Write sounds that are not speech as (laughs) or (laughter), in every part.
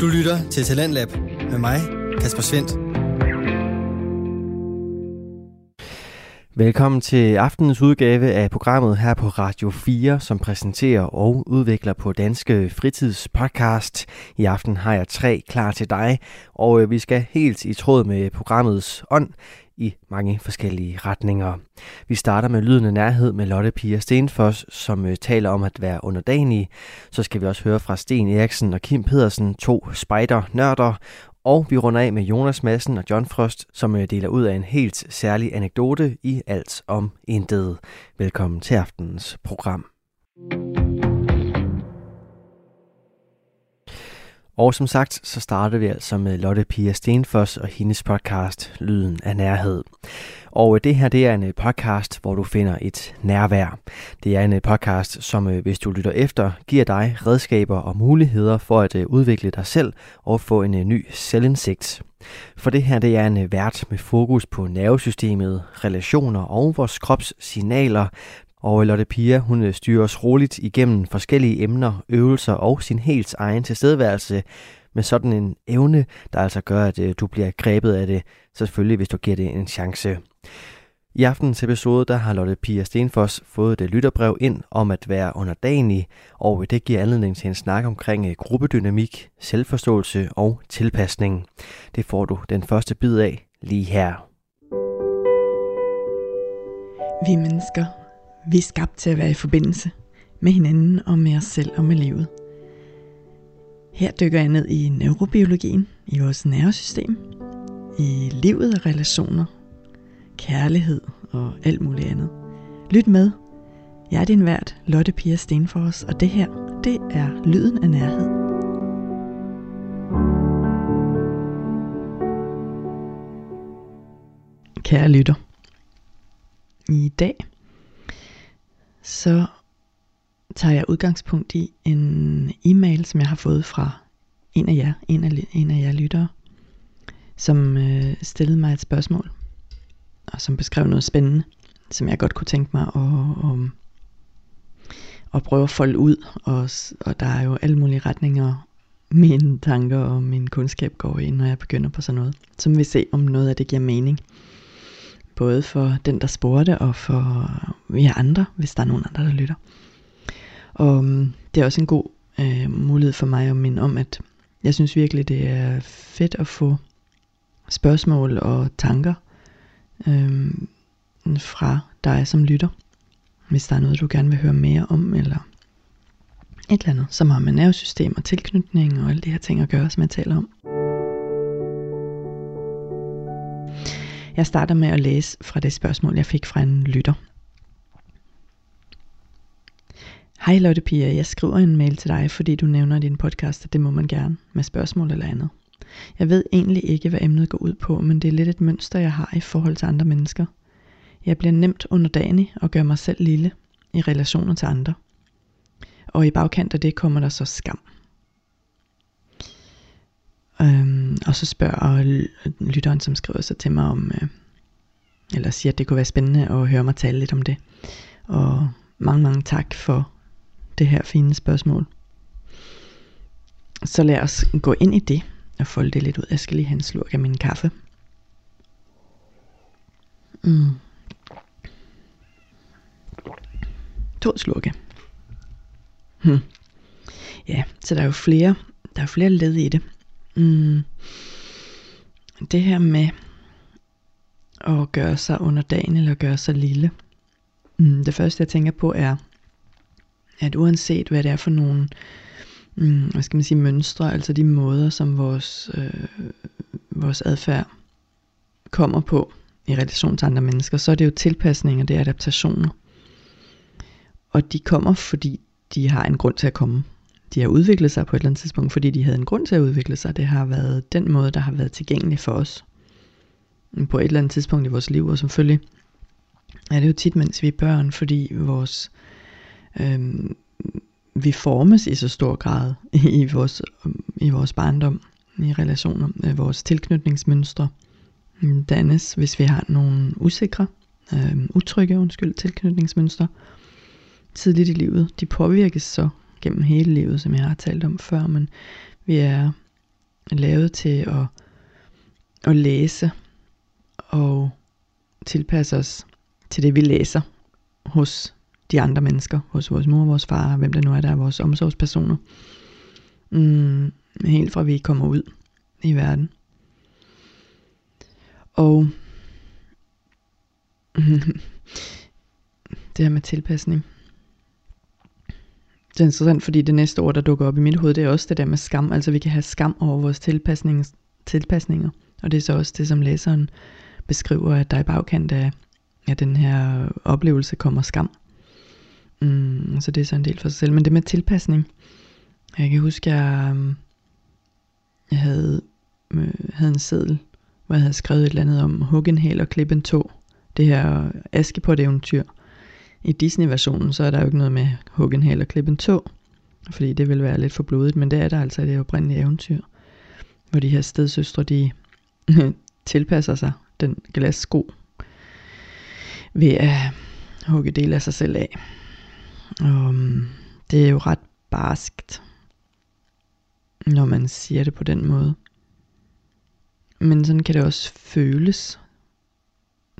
Du lytter til Talentlab med mig, Kasper Svendt. Velkommen til aftenens udgave af programmet her på Radio 4, som præsenterer og udvikler på Danske Fritidspodcast. I aften har jeg tre klar til dig, og øh, vi skal helt i tråd med programmets ånd i mange forskellige retninger. Vi starter med lyden af nærhed med Lotte Pia Stenfoss, som øh, taler om at være underdanig. Så skal vi også høre fra Sten Eriksen og Kim Pedersen, to spider-nørder. Og vi runder af med Jonas Madsen og John Frost, som øh, deler ud af en helt særlig anekdote i Alt om Intet. Velkommen til aftenens program. Og som sagt, så starter vi altså med Lotte Pia Stenfoss og hendes podcast Lyden af Nærhed. Og øh, det her, det er en øh, podcast, hvor du finder et nærvær. Det er en øh, podcast, som hvis du lytter efter, giver dig redskaber og muligheder for at udvikle dig selv og få en ny selvindsigt. For det her, det er en vært med fokus på nervesystemet, relationer og vores krops signaler, og Lotte Pia, hun øh, styrer os roligt igennem forskellige emner, øvelser og sin helt egen tilstedeværelse med sådan en evne, der altså gør, at øh, du bliver grebet af det, selvfølgelig hvis du giver det en chance. I aftenens episode, der har Lotte Pia Stenfoss fået det øh, lytterbrev ind om at være underdanig, og det giver anledning til en snak omkring gruppedynamik, selvforståelse og tilpasning. Det får du den første bid af lige her. Vi mennesker vi er skabt til at være i forbindelse med hinanden og med os selv og med livet. Her dykker jeg ned i neurobiologien, i vores nervesystem, i livet og relationer, kærlighed og alt muligt andet. Lyt med. Jeg er din vært, Lotte Pia Stenfors, og det her, det er Lyden af Nærhed. Kære lytter, i dag så tager jeg udgangspunkt i en e-mail, som jeg har fået fra en af jer, en af, en af jer lyttere, som øh, stillede mig et spørgsmål, og som beskrev noget spændende, som jeg godt kunne tænke mig at, at, at prøve at folde ud, og, og der er jo alle mulige retninger, mine tanker og min kundskab går i, når jeg begynder på sådan noget, Så vil se, om noget af det giver mening både for den, der spurgte, og for øh, jer andre, hvis der er nogen andre, der lytter. Og mm, det er også en god øh, mulighed for mig at minde om, at jeg synes virkelig, det er fedt at få spørgsmål og tanker øh, fra dig som lytter. Hvis der er noget, du gerne vil høre mere om, eller et eller andet, som har med nervesystem og tilknytning og alle de her ting at gøre, som jeg taler om. Jeg starter med at læse fra det spørgsmål, jeg fik fra en lytter. Hej Lotte Pia, jeg skriver en mail til dig, fordi du nævner i din podcast, at det må man gerne, med spørgsmål eller andet. Jeg ved egentlig ikke, hvad emnet går ud på, men det er lidt et mønster, jeg har i forhold til andre mennesker. Jeg bliver nemt underdanig og gør mig selv lille i relationer til andre. Og i bagkant af det kommer der så skam. Øhm, og så spørger lytteren, som skriver sig til mig om, øh, eller siger, at det kunne være spændende at høre mig tale lidt om det. Og mange, mange tak for det her fine spørgsmål. Så lad os gå ind i det og folde det lidt ud. Jeg skal lige have en slurk af min kaffe. Mm. To slurke. Hmm. Ja, så der er jo flere, der er flere led i det. Mm, det her med at gøre sig under dagen eller gøre sig lille. Mm, det første jeg tænker på er, at uanset hvad det er for nogle mm, hvad skal man sige, mønstre, altså de måder, som vores, øh, vores adfærd kommer på i relation til andre mennesker, så er det jo tilpasninger, det er adaptationer. Og de kommer, fordi de har en grund til at komme de har udviklet sig på et eller andet tidspunkt, fordi de havde en grund til at udvikle sig. Det har været den måde, der har været tilgængelig for os på et eller andet tidspunkt i vores liv, og selvfølgelig er det jo tit, mens vi er børn, fordi vores, øhm, vi formes i så stor grad i vores, i vores barndom, i relationer, øh, vores tilknytningsmønstre dannes, hvis vi har nogle usikre, øhm, utrygge undskyld, tilknytningsmønstre tidligt i livet. De påvirkes så gennem hele livet, som jeg har talt om før, men vi er lavet til at, at læse og tilpasse os til det, vi læser hos de andre mennesker, hos vores mor, vores far, hvem det nu er, der er vores omsorgspersoner. Mm, helt fra vi kommer ud i verden. Og (laughs) det her med tilpasning. Det er interessant, fordi det næste ord, der dukker op i mit hoved, det er også det der med skam. Altså vi kan have skam over vores tilpasninger. tilpasninger. Og det er så også det, som læseren beskriver, at der i bagkant af, af den her oplevelse kommer skam. Mm, så det er så en del for sig selv. Men det med tilpasning. Jeg kan huske, jeg, øhm, jeg havde, øh, havde en seddel, hvor jeg havde skrevet et eller andet om hug en hæl og klippe en tog. Det her Askepot eventyr. I Disney-versionen, så er der jo ikke noget med hug en hæl og klippe en tog. Fordi det vil være lidt for blodigt, men det er der altså i det oprindelige eventyr. Hvor de her stedsøstre, de (laughs) tilpasser sig den glassko ved at hugge del af sig selv af. Og mm, det er jo ret barskt, når man siger det på den måde. Men sådan kan det også føles,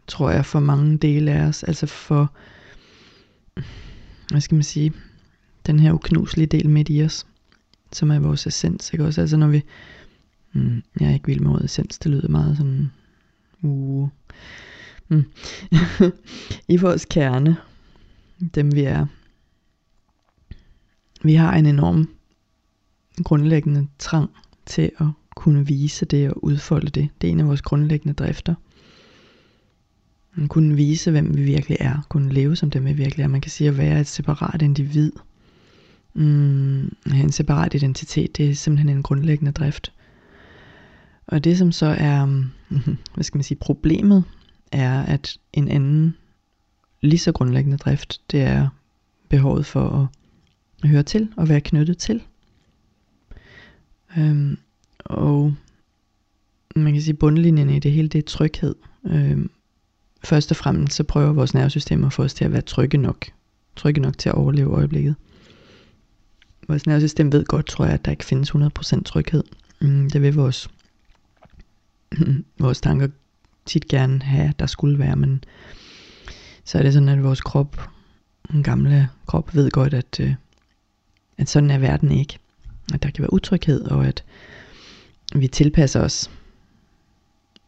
tror jeg, for mange dele af os. Altså for, hvad skal man sige, den her uknuselige del midt i os, som er vores essens. Ikke også? Altså når vi, mm, jeg er ikke vild med ordet essens, det lyder meget sådan, uh, mm. (laughs) i vores kerne, dem vi er. Vi har en enorm grundlæggende trang til at kunne vise det og udfolde det. Det er en af vores grundlæggende drifter. Man kunne vise, hvem vi virkelig er. Kunne leve som dem, vi virkelig er. Man kan sige at være et separat individ. Mm, have en separat identitet, det er simpelthen en grundlæggende drift. Og det som så er, (laughs) hvad skal man sige, problemet, er at en anden lige så grundlæggende drift, det er behovet for at høre til og være knyttet til. Øhm, og man kan sige, bundlinjen i det hele, det er tryghed. Øhm, først og fremmest så prøver vores nervesystem at få os til at være trygge nok. Trygge nok til at overleve øjeblikket. Vores nervesystem ved godt, tror jeg, at der ikke findes 100% tryghed. Mm, det vil vores, (clears throat) vores tanker tit gerne have, der skulle være, men så er det sådan, at vores krop, den gamle krop, ved godt, at, øh, at sådan er verden ikke. At der kan være utryghed, og at vi tilpasser os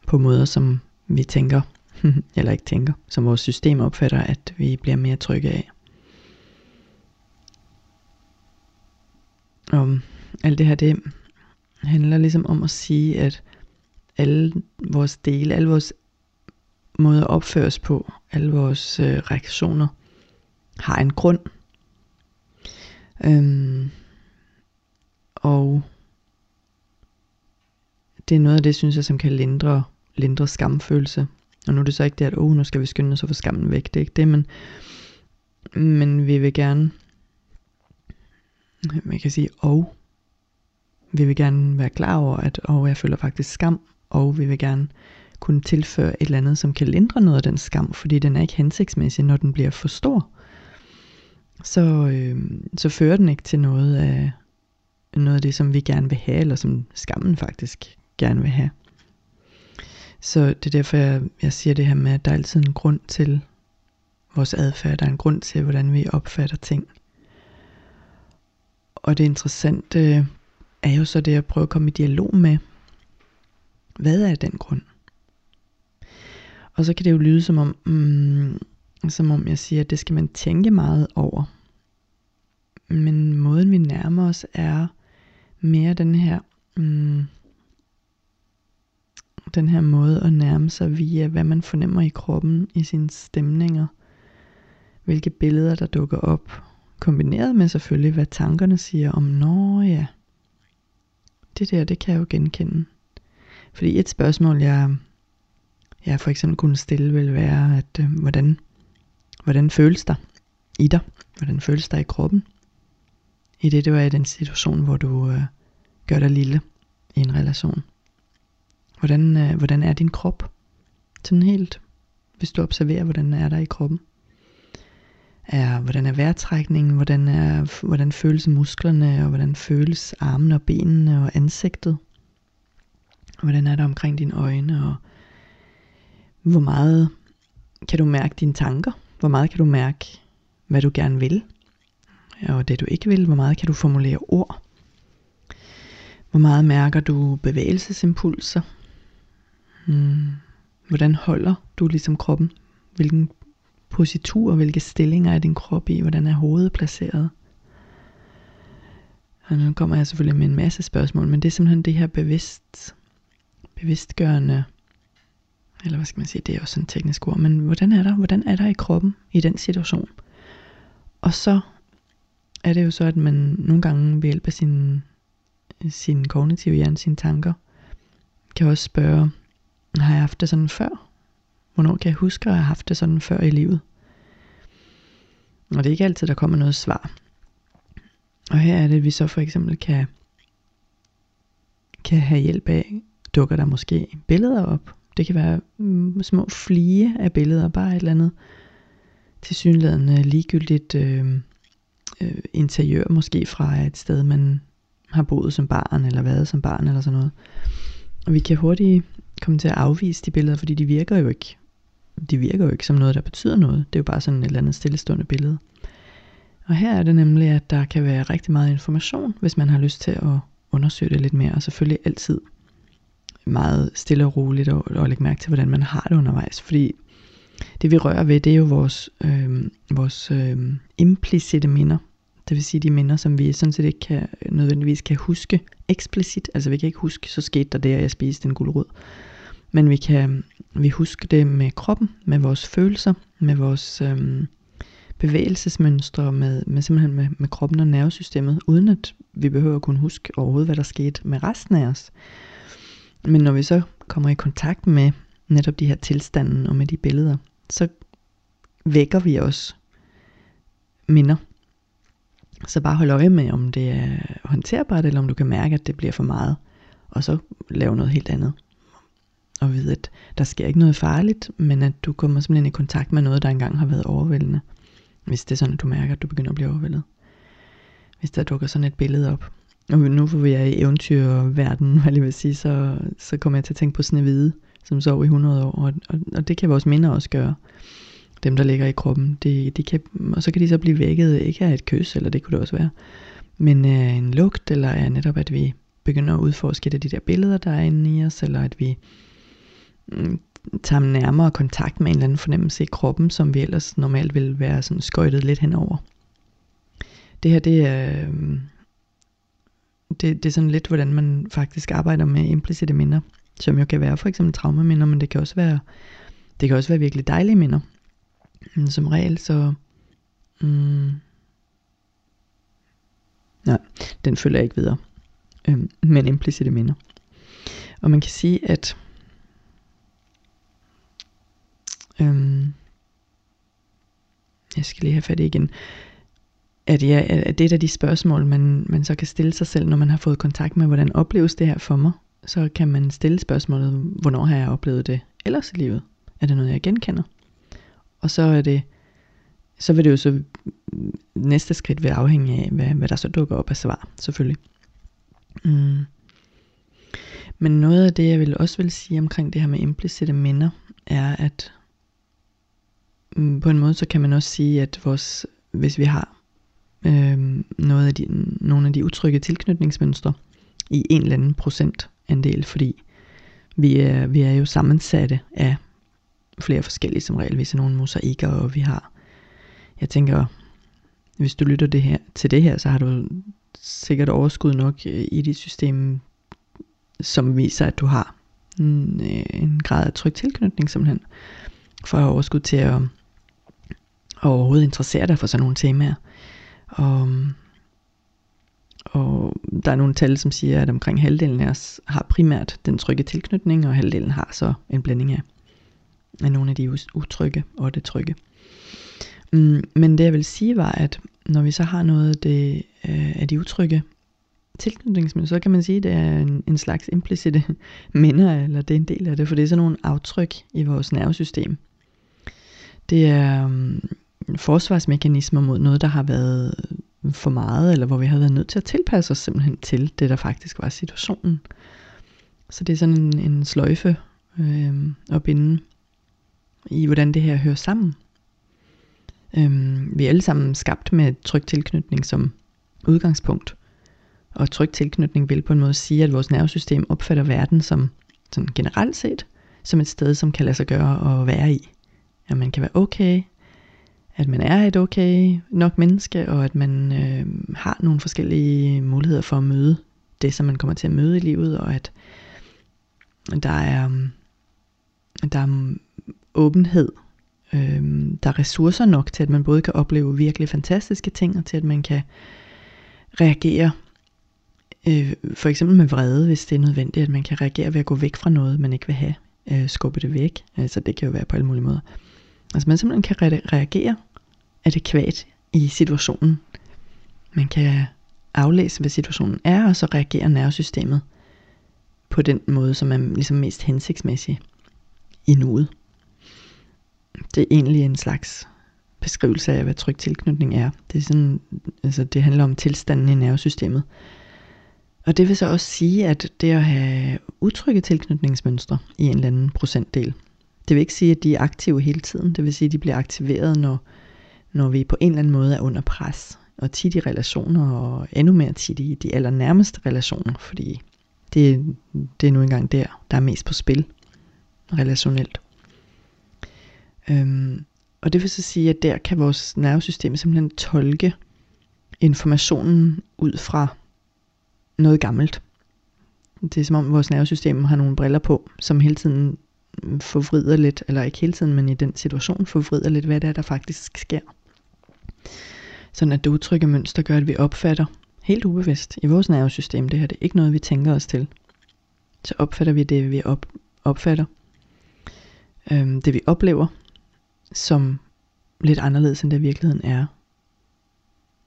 på måder, som vi tænker, (laughs) eller ikke tænker, som vores system opfatter, at vi bliver mere trygge af. Og alt det her, det handler ligesom om at sige, at alle vores dele, alle vores måder at opføre os på, alle vores øh, reaktioner, har en grund. Øhm, og det er noget af det, synes jeg, som kan lindre, lindre skamfølelse. Og nu er det så ikke det, at oh, nu skal vi skynde os at få skammen væk. Det er ikke det, men, men vi vil gerne, man kan sige, og vi vil gerne være klar over, at oh, jeg føler faktisk skam, og vi vil gerne kunne tilføre et eller andet, som kan lindre noget af den skam, fordi den er ikke hensigtsmæssig, når den bliver for stor. Så, øh, så fører den ikke til noget af, noget af det, som vi gerne vil have, eller som skammen faktisk gerne vil have. Så det er derfor, jeg, jeg siger det her med, at der er altid en grund til vores adfærd. Der er en grund til, hvordan vi opfatter ting. Og det interessante øh, er jo så det at prøve at komme i dialog med, hvad er den grund? Og så kan det jo lyde som om, mm, som om jeg siger, at det skal man tænke meget over. Men måden vi nærmer os er mere den her, mm, den her måde at nærme sig via, hvad man fornemmer i kroppen, i sine stemninger, hvilke billeder der dukker op, kombineret med selvfølgelig, hvad tankerne siger om, nå ja, det der, det kan jeg jo genkende. Fordi et spørgsmål, jeg, jeg for eksempel kunne stille, vil være, at øh, hvordan, hvordan føles der i dig? Hvordan føles der i kroppen? I det, det var i den situation, hvor du øh, gør dig lille i en relation. Hvordan, øh, hvordan er din krop? Sådan helt, hvis du observerer, hvordan er der i kroppen. Er, hvordan er vejrtrækningen, hvordan, er, hvordan føles musklerne, og hvordan føles armene og benene og ansigtet. Hvordan er der omkring dine øjne, og hvor meget kan du mærke dine tanker? Hvor meget kan du mærke, hvad du gerne vil? Og det du ikke vil, hvor meget kan du formulere ord? Hvor meget mærker du bevægelsesimpulser? Mm. Hvordan holder du ligesom kroppen? Hvilken positur, hvilke stillinger er din krop i? Hvordan er hovedet placeret? Og nu kommer jeg selvfølgelig med en masse spørgsmål, men det er simpelthen det her bevidst, bevidstgørende, eller hvad skal man sige, det er også en teknisk ord, men hvordan er der, hvordan er der i kroppen i den situation? Og så er det jo så, at man nogle gange ved hjælp af sin, sin kognitive hjerne, sine tanker, kan også spørge, har jeg haft det sådan før? Hvornår kan jeg huske, at jeg har haft det sådan før i livet? Og det er ikke altid, der kommer noget svar. Og her er det, at vi så for eksempel kan, kan have hjælp af, dukker der måske billeder op. Det kan være mm, små flige af billeder, bare et eller andet tilsyneladende ligegyldigt øh, øh, interiør, måske fra et sted, man har boet som barn, eller været som barn, eller sådan noget. Og vi kan hurtigt komme til at afvise de billeder, fordi de virker jo ikke. De virker jo ikke som noget, der betyder noget. Det er jo bare sådan et eller andet stillestående billede. Og her er det nemlig, at der kan være rigtig meget information, hvis man har lyst til at undersøge det lidt mere. Og selvfølgelig altid meget stille og roligt og, og lægge mærke til, hvordan man har det undervejs. Fordi det vi rører ved, det er jo vores, øh, vores øh, implicite minder. Det vil sige de minder, som vi sådan set ikke kan, nødvendigvis kan huske eksplicit. Altså vi kan ikke huske, så skete der det, at jeg spiste en gulerod. Men vi kan mm, vi huske det med kroppen, med vores følelser, med vores øhm, bevægelsesmønstre, med, med simpelthen med, med kroppen og nervesystemet, uden at vi behøver at kunne huske overhovedet, hvad der skete med resten af os. Men når vi så kommer i kontakt med netop de her tilstanden og med de billeder, så vækker vi også minder. Så bare hold øje med, om det er håndterbart, eller om du kan mærke, at det bliver for meget. Og så lave noget helt andet. Og vide, at der sker ikke noget farligt, men at du kommer simpelthen i kontakt med noget, der engang har været overvældende. Hvis det er sådan, at du mærker, at du begynder at blive overvældet. Hvis der dukker sådan et billede op. Og nu hvor vi er i eventyrverdenen, hvad jeg vil sige, så, så kommer jeg til at tænke på Snevide, som sov i 100 år. Og, og, og det kan vores minder også gøre. Dem, der ligger i kroppen. De, de kan, og så kan de så blive vækket, ikke af et kys, eller det kunne det også være. Men af en lugt, eller af netop, at vi begynder at udforske de der billeder, der er inde i os, eller at vi mm, tager nærmere kontakt med en eller anden fornemmelse i kroppen, som vi ellers normalt ville være sådan skøjtet lidt henover. Det her, det er, det, det er sådan lidt, hvordan man faktisk arbejder med implicite minder, som jo kan være for eksempel traumaminder, men det kan også være, det kan også være virkelig dejlige minder. Mm, som regel så, mm, nej, den følger jeg ikke videre, øhm, men implicite minder. Og man kan sige, at Øhm, jeg skal lige have fat i igen. At, ja, at det er et de spørgsmål, man, man så kan stille sig selv, når man har fået kontakt med, hvordan opleves det her for mig. Så kan man stille spørgsmålet, hvornår har jeg oplevet det ellers i livet? Er det noget, jeg genkender? Og så er det, så vil det jo så, næste skridt vil afhænge af, hvad, hvad der så dukker op af svar, selvfølgelig. Mm. Men noget af det, jeg vil også vil sige omkring det her med implicite minder, er, at Mm, på en måde så kan man også sige, at vores, hvis vi har øh, noget af de, nogle af de utrygge tilknytningsmønstre i en eller anden procentandel, fordi vi er, vi er jo sammensatte af flere forskellige som regel, hvis er nogle mosaikker, og vi har, jeg tænker, hvis du lytter det her, til det her, så har du sikkert overskud nok øh, i dit system, som viser, at du har en, øh, en grad af tryg tilknytning simpelthen, for at have overskud til at og overhovedet interessere dig for sådan nogle temaer. Og, og der er nogle tal, som siger, at omkring halvdelen af os har primært den trygge tilknytning, og halvdelen har så en blanding af, af nogle af de utrygge og det trygge. Mm, men det jeg vil sige var, at når vi så har noget af, det, øh, af de utrygge tilknytningsmønstre, så kan man sige, at det er en, en slags implicite (laughs) minder, eller det er en del af det, for det er sådan nogle aftryk i vores nervesystem. Det er, um, forsvarsmekanismer mod noget, der har været for meget, eller hvor vi har været nødt til at tilpasse os simpelthen til det, der faktisk var situationen. Så det er sådan en, en sløjfe øh, at binde i, hvordan det her hører sammen. Øhm, vi er alle sammen skabt med tryg tilknytning som udgangspunkt. Og tryg tilknytning vil på en måde sige, at vores nervesystem opfatter verden som sådan generelt set, som et sted, som kan lade sig gøre at være i. At man kan være okay, at man er et okay nok menneske, og at man øh, har nogle forskellige muligheder for at møde det, som man kommer til at møde i livet, og at der er, der er åbenhed, Øhm, der er ressourcer nok til, at man både kan opleve virkelig fantastiske ting, og til at man kan reagere øh, for eksempel med vrede, hvis det er nødvendigt, at man kan reagere ved at gå væk fra noget, man ikke vil have, øh, skubbe det væk. Altså det kan jo være på alle mulige måder. Altså man simpelthen kan re- reagere adekvat i situationen. Man kan aflæse, hvad situationen er, og så reagerer nervesystemet på den måde, som er ligesom mest hensigtsmæssig i nuet. Det er egentlig en slags beskrivelse af, hvad tryg tilknytning er. Det, er sådan, altså det handler om tilstanden i nervesystemet. Og det vil så også sige, at det at have utrygge tilknytningsmønstre i en eller anden procentdel, det vil ikke sige, at de er aktive hele tiden. Det vil sige, at de bliver aktiveret, når, når vi på en eller anden måde er under pres. Og tit i relationer, og endnu mere tit i de allernærmeste relationer, fordi det, det er nu engang der, der er mest på spil relationelt. Øhm, og det vil så sige, at der kan vores nervesystem simpelthen tolke informationen ud fra noget gammelt. Det er som om vores nervesystem har nogle briller på, som hele tiden forvrider lidt, eller ikke hele tiden, men i den situation forvrider lidt, hvad det er, der faktisk sker. Sådan at det utrygge mønster gør, at vi opfatter helt ubevidst i vores nervesystem, det her det er ikke noget, vi tænker os til. Så opfatter vi det, vi op, opfatter, øhm, det vi oplever, som lidt anderledes, end det virkeligheden er.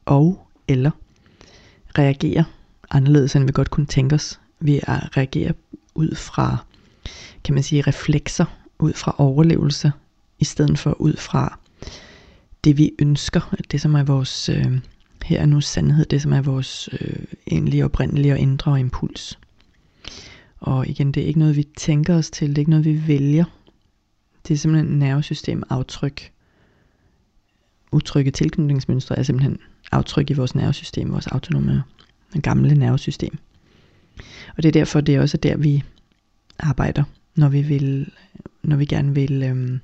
Og eller reagerer anderledes, end vi godt kunne tænke os. Vi reagerer ud fra, kan man sige, reflekser, ud fra overlevelse, i stedet for ud fra det, vi ønsker, det som er vores, øh, her er nu sandhed, det som er vores øh, egentlige, oprindelige og indre impuls. Og igen, det er ikke noget, vi tænker os til, det er ikke noget, vi vælger. Det er simpelthen nervesystem aftryk. Utrygge tilknytningsmønstre er simpelthen aftryk i vores nervesystem, vores autonome gamle nervesystem. Og det er derfor, det er også der, vi arbejder, når vi vil, når vi gerne vil, øhm,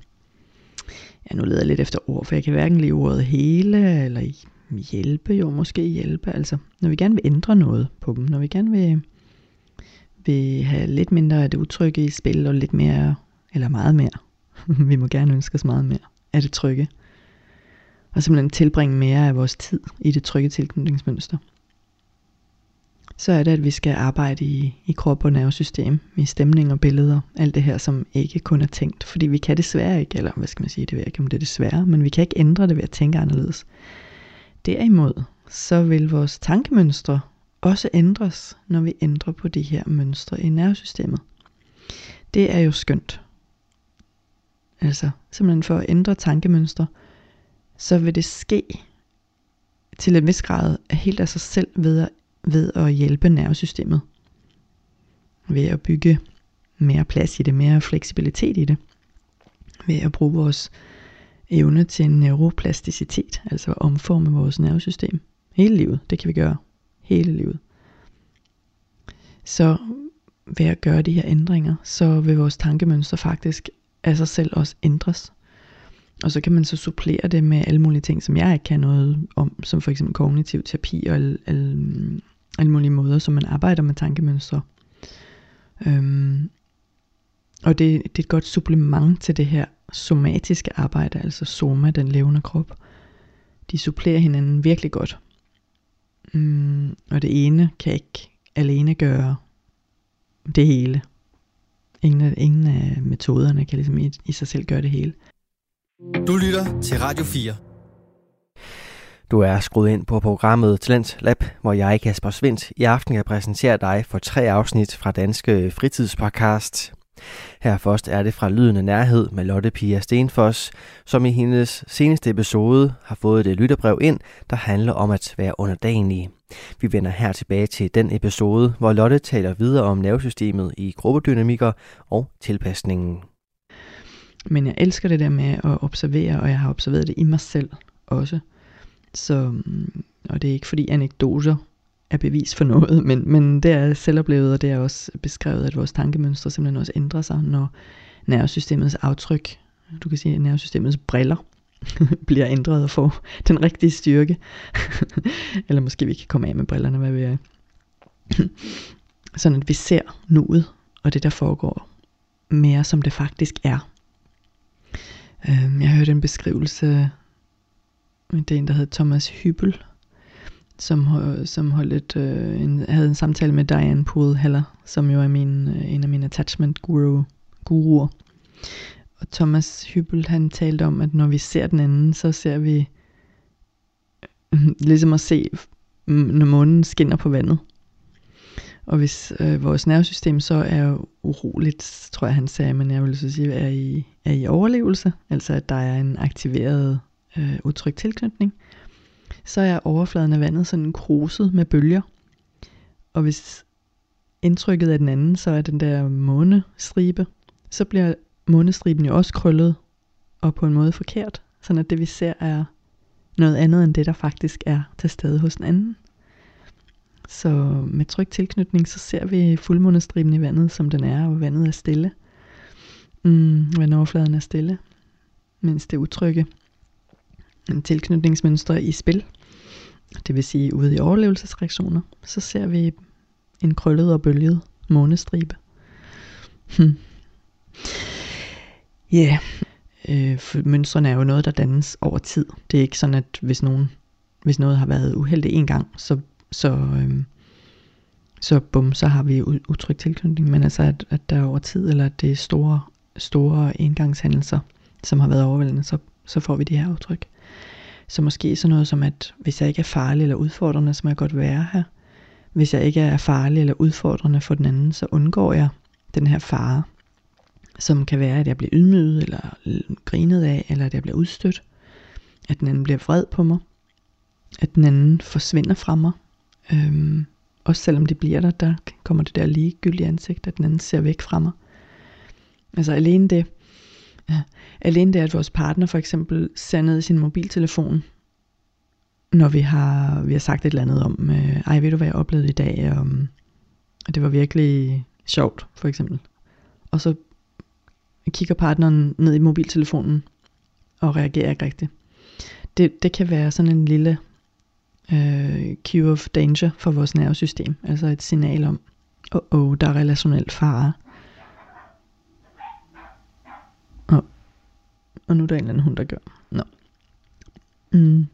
ja nu leder jeg lidt efter ord, for jeg kan hverken lide ordet hele, eller hjælpe, jo måske hjælpe, altså når vi gerne vil ændre noget på dem, når vi gerne vil, vil have lidt mindre af det utrygge i spil, og lidt mere, eller meget mere, (laughs) vi må gerne ønske os meget mere af det trygge, og simpelthen tilbringe mere af vores tid i det trygge tilknytningsmønster så er det, at vi skal arbejde i, i krop og nervesystem, i stemning og billeder, alt det her, som ikke kun er tænkt. Fordi vi kan desværre ikke, eller hvad skal man sige, det ved jeg ikke, om det er desværre, men vi kan ikke ændre det ved at tænke anderledes. Derimod, så vil vores tankemønstre også ændres, når vi ændrer på de her mønstre i nervesystemet. Det er jo skønt. Altså, simpelthen for at ændre tankemønstre, så vil det ske til en vis grad helt af sig selv ved at ved at hjælpe nervesystemet. Ved at bygge mere plads i det, mere fleksibilitet i det. Ved at bruge vores evne til neuroplasticitet, altså at omforme vores nervesystem. Hele livet, det kan vi gøre. Hele livet. Så ved at gøre de her ændringer, så vil vores tankemønster faktisk af sig selv også ændres. Og så kan man så supplere det med alle mulige ting, som jeg ikke kan noget om, som for eksempel kognitiv terapi og alle, alle, alle mulige måder, som man arbejder med tankemønstre. Øhm, og det, det er et godt supplement til det her somatiske arbejde, altså soma, den levende krop. De supplerer hinanden virkelig godt. Mm, og det ene kan ikke alene gøre det hele. Ingen af, ingen af metoderne kan ligesom i, i sig selv gøre det hele. Du lytter til Radio 4. Du er skruet ind på programmet Talent Lab, hvor jeg, Kasper Svendt, i aften kan præsentere dig for tre afsnit fra Danske Fritidspodcast. Her først er det fra Lyden af Nærhed med Lotte Pia Stenfoss, som i hendes seneste episode har fået et lytterbrev ind, der handler om at være underdanig. Vi vender her tilbage til den episode, hvor Lotte taler videre om nervesystemet i gruppedynamikker og tilpasningen. Men jeg elsker det der med at observere, og jeg har observeret det i mig selv også. Så, mm, og det er ikke fordi anekdoter er bevis for noget, men, men det er selvoplevet, og det er også beskrevet, at vores tankemønstre simpelthen også ændrer sig, når nervesystemets aftryk, du kan sige nervesystemets briller, (laughs) bliver ændret og får den rigtige styrke. (laughs) Eller måske vi kan komme af med brillerne, hvad vi er. (clears throat) Sådan at vi ser nuet, og det der foregår, mere som det faktisk er. Øhm, jeg hørte en beskrivelse, det er en, der hedder Thomas Hybel, som, som holdt et, øh, en, havde en samtale med Diane Poole Heller, som jo er min, øh, en af mine attachment guru, guruer. Og Thomas Hyppel han talte om, at når vi ser den anden, så ser vi (laughs) ligesom at se, når månen skinner på vandet. Og hvis øh, vores nervesystem så er uroligt, tror jeg han sagde, men jeg vil så sige, er i, er i overlevelse, altså at der er en aktiveret øh, utryg tilknytning, så er overfladen af vandet sådan kruset med bølger. Og hvis indtrykket af den anden, så er den der månestribe, så bliver månestriben jo også krøllet og på en måde forkert, sådan at det vi ser er noget andet end det, der faktisk er til stede hos den anden. Så med tryg tilknytning, så ser vi fuldmånestriben i vandet, som den er, og vandet er stille. Mm, vandoverfladen er stille, mens det utrygge en tilknytningsmønstre i spil, det vil sige ude i overlevelsesreaktioner, så ser vi en krøllet og bølget månestribe. Hmm. Ja, yeah. øh, for mønstrene er jo noget, der dannes over tid. Det er ikke sådan, at hvis, nogen, hvis noget har været uheldigt en gang, så, så, øh, så bum, så har vi utrygt tilknytning. Men altså, at, at der er over tid, eller at det er store, store engangshændelser, som har været overvældende, så, så får vi de her udtryk. Så måske sådan noget som, at hvis jeg ikke er farlig eller udfordrende, så må jeg godt være her. Hvis jeg ikke er farlig eller udfordrende for den anden, så undgår jeg den her fare som kan være, at jeg bliver ydmyget, eller grinet af, eller at jeg bliver udstødt. At den anden bliver vred på mig. At den anden forsvinder fra mig. Øhm, også selvom det bliver der, der kommer det der ligegyldige ansigt, at den anden ser væk fra mig. Altså alene det, ja, alene det, at vores partner for eksempel ser ned i sin mobiltelefon, når vi har, vi har sagt et eller andet om, øh, ej ved du hvad jeg oplevede i dag, og, og det var virkelig sjovt for eksempel. Og så kigger partneren ned i mobiltelefonen og reagerer ikke rigtigt. Det, det kan være sådan en lille øh, cue of danger for vores nervesystem. Altså et signal om, åh, oh, oh, der er relationel fare. Og, og nu er der en eller anden hund, der gør. Nå. Mm.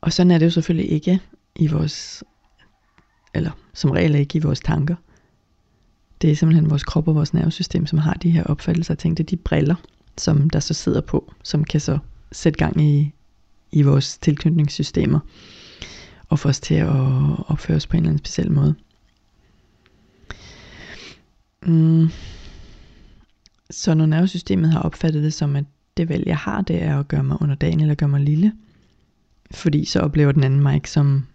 Og sådan er det jo selvfølgelig ikke i vores, eller som regel ikke i vores tanker det er simpelthen vores krop og vores nervesystem, som har de her opfattelser. Jeg tænkte, de briller, som der så sidder på, som kan så sætte gang i, i vores tilknytningssystemer, og få os til at opføre os på en eller anden speciel måde. Mm. Så når nervesystemet har opfattet det som, at det valg, jeg har, det er at gøre mig underdanig eller gøre mig lille, fordi så oplever den anden mig ikke som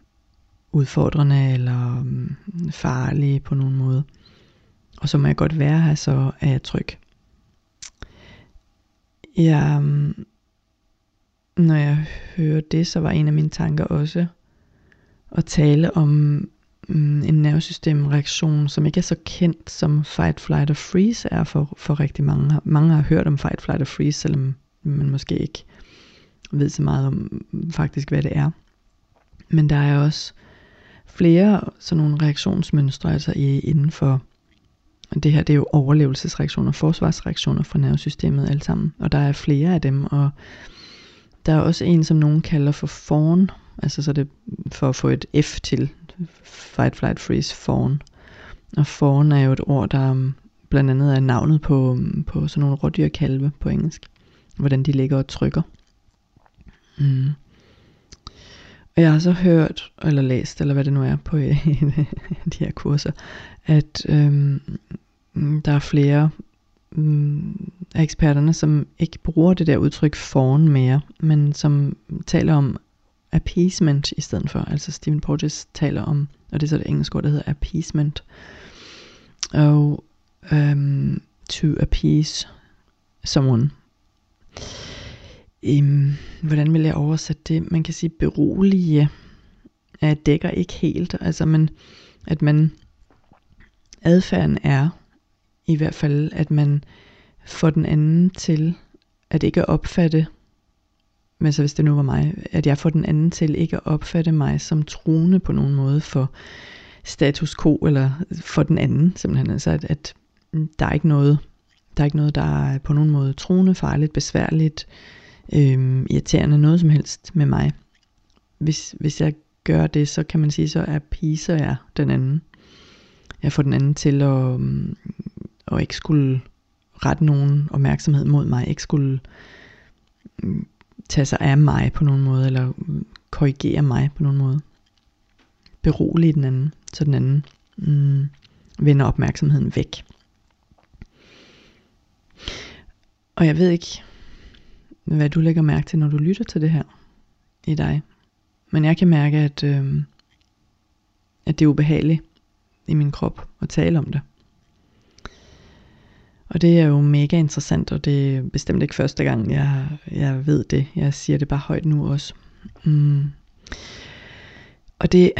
udfordrende eller mm, farlig på nogen måde og så må jeg godt være her, så er jeg tryg. Jeg, mm, når jeg hører det, så var en af mine tanker også at tale om mm, en nervesystemreaktion, som ikke er så kendt som fight, flight og freeze er for, for rigtig mange. Mange har hørt om fight, flight og freeze, selvom man måske ikke ved så meget om mm, faktisk, hvad det er. Men der er også flere sådan nogle reaktionsmønstre, altså i, inden for det her det er jo overlevelsesreaktioner, forsvarsreaktioner fra nervesystemet alle sammen. Og der er flere af dem, og der er også en, som nogen kalder for fawn, altså så det for at få et F til, fight, flight, freeze, fawn. Og fawn er jo et ord, der blandt andet er navnet på, på sådan nogle rådyrkalve på engelsk. Hvordan de ligger og trykker. Mm. Og jeg har så hørt, eller læst, eller hvad det nu er på (laughs) de her kurser, at øhm, der er flere øhm, af eksperterne, som ikke bruger det der udtryk foran mere, men som taler om, appeasement i stedet for. Altså Stephen Porges taler om, og det er så det engelske ord, der hedder appeasement. Og um, to appease someone. Øhm, hvordan vil jeg oversætte det? Man kan sige berolige. Ja, dækker ikke helt, altså men at man adfærden er i hvert fald, at man får den anden til at ikke opfatte, men så hvis det nu var mig, at jeg får den anden til ikke at opfatte mig som truende på nogen måde for status quo, eller for den anden, simpelthen. Altså at, at der er ikke noget, der er ikke noget, der er på nogen måde truende, farligt, besværligt, øhm, irriterende, noget som helst med mig. Hvis, hvis jeg gør det, så kan man sige, så er piser jeg den anden at få den anden til at, øhm, at ikke skulle rette nogen opmærksomhed mod mig, ikke skulle mm, tage sig af mig på nogen måde, eller mm, korrigere mig på nogen måde. Berolige den anden, så den anden mm, vender opmærksomheden væk. Og jeg ved ikke, hvad du lægger mærke til, når du lytter til det her i dig. Men jeg kan mærke, at, øh, at det er ubehageligt i min krop og tale om det. Og det er jo mega interessant, og det er bestemt ikke første gang, jeg, jeg ved det. Jeg siger det bare højt nu også. Mm. Og det,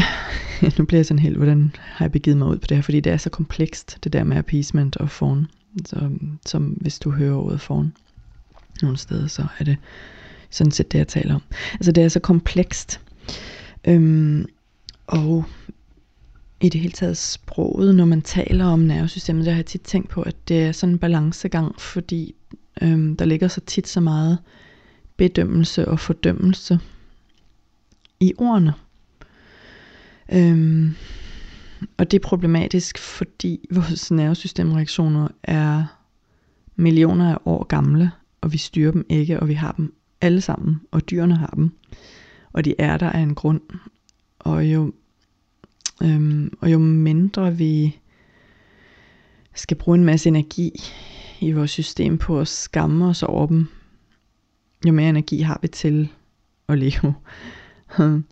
(laughs) nu bliver jeg sådan helt, hvordan har jeg begivet mig ud på det her, fordi det er så komplekst, det der med appeasement og fawn. Så, som hvis du hører ordet fawn nogle steder, så er det sådan set det, jeg taler om. Altså det er så komplekst. Øhm, og i det hele taget sproget, når man taler om nervesystemet, der har jeg tit tænkt på, at det er sådan en balancegang, fordi øhm, der ligger så tit så meget bedømmelse og fordømmelse i ordene. Øhm, og det er problematisk, fordi vores nervesystemreaktioner er millioner af år gamle, og vi styrer dem ikke, og vi har dem alle sammen, og dyrene har dem. Og de er der af en grund. Og jo Øhm, og jo mindre vi skal bruge en masse energi i vores system på at skamme os over dem, jo mere energi har vi til at leve. (laughs)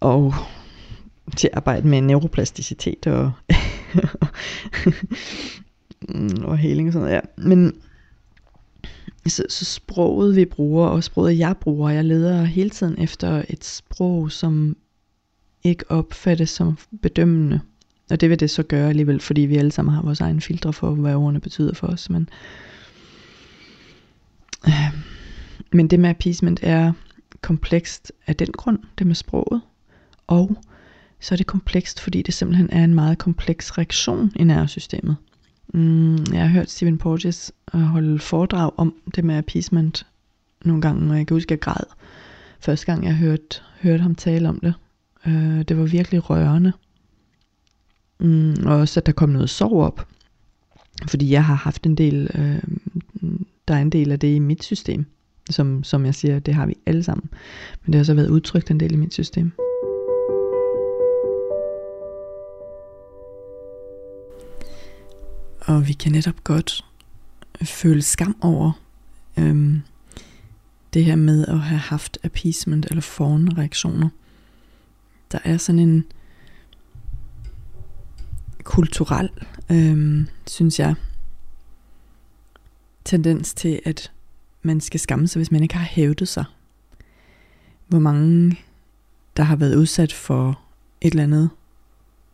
og til at arbejde med neuroplasticitet og, (laughs) og heling og sådan noget. Ja. Men så, så sproget vi bruger, og sproget jeg bruger, jeg leder hele tiden efter et sprog, som ikke opfattes som bedømmende. Og det vil det så gøre alligevel, fordi vi alle sammen har vores egen filtre for, hvad ordene betyder for os. Men, øh, men det med appeasement er komplekst af den grund, det med sproget. Og så er det komplekst, fordi det simpelthen er en meget kompleks reaktion i nervesystemet. Mm, jeg har hørt Stephen Porges øh, holde foredrag om det med appeasement nogle gange, og jeg kan huske, at jeg græd første gang, jeg hørte, hørte ham tale om det. Øh, det var virkelig rørende. Mm, og også at der kom noget sorg op. Fordi jeg har haft en del, øh, der er en del af det i mit system. Som, som jeg siger, det har vi alle sammen. Men det har så været udtrykt en del i mit system. Og vi kan netop godt føle skam over øhm, det her med at have haft appeasement eller forne reaktioner der er sådan en kulturel, øhm, synes jeg, tendens til, at man skal skamme sig, hvis man ikke har hævdet sig. Hvor mange, der har været udsat for et eller andet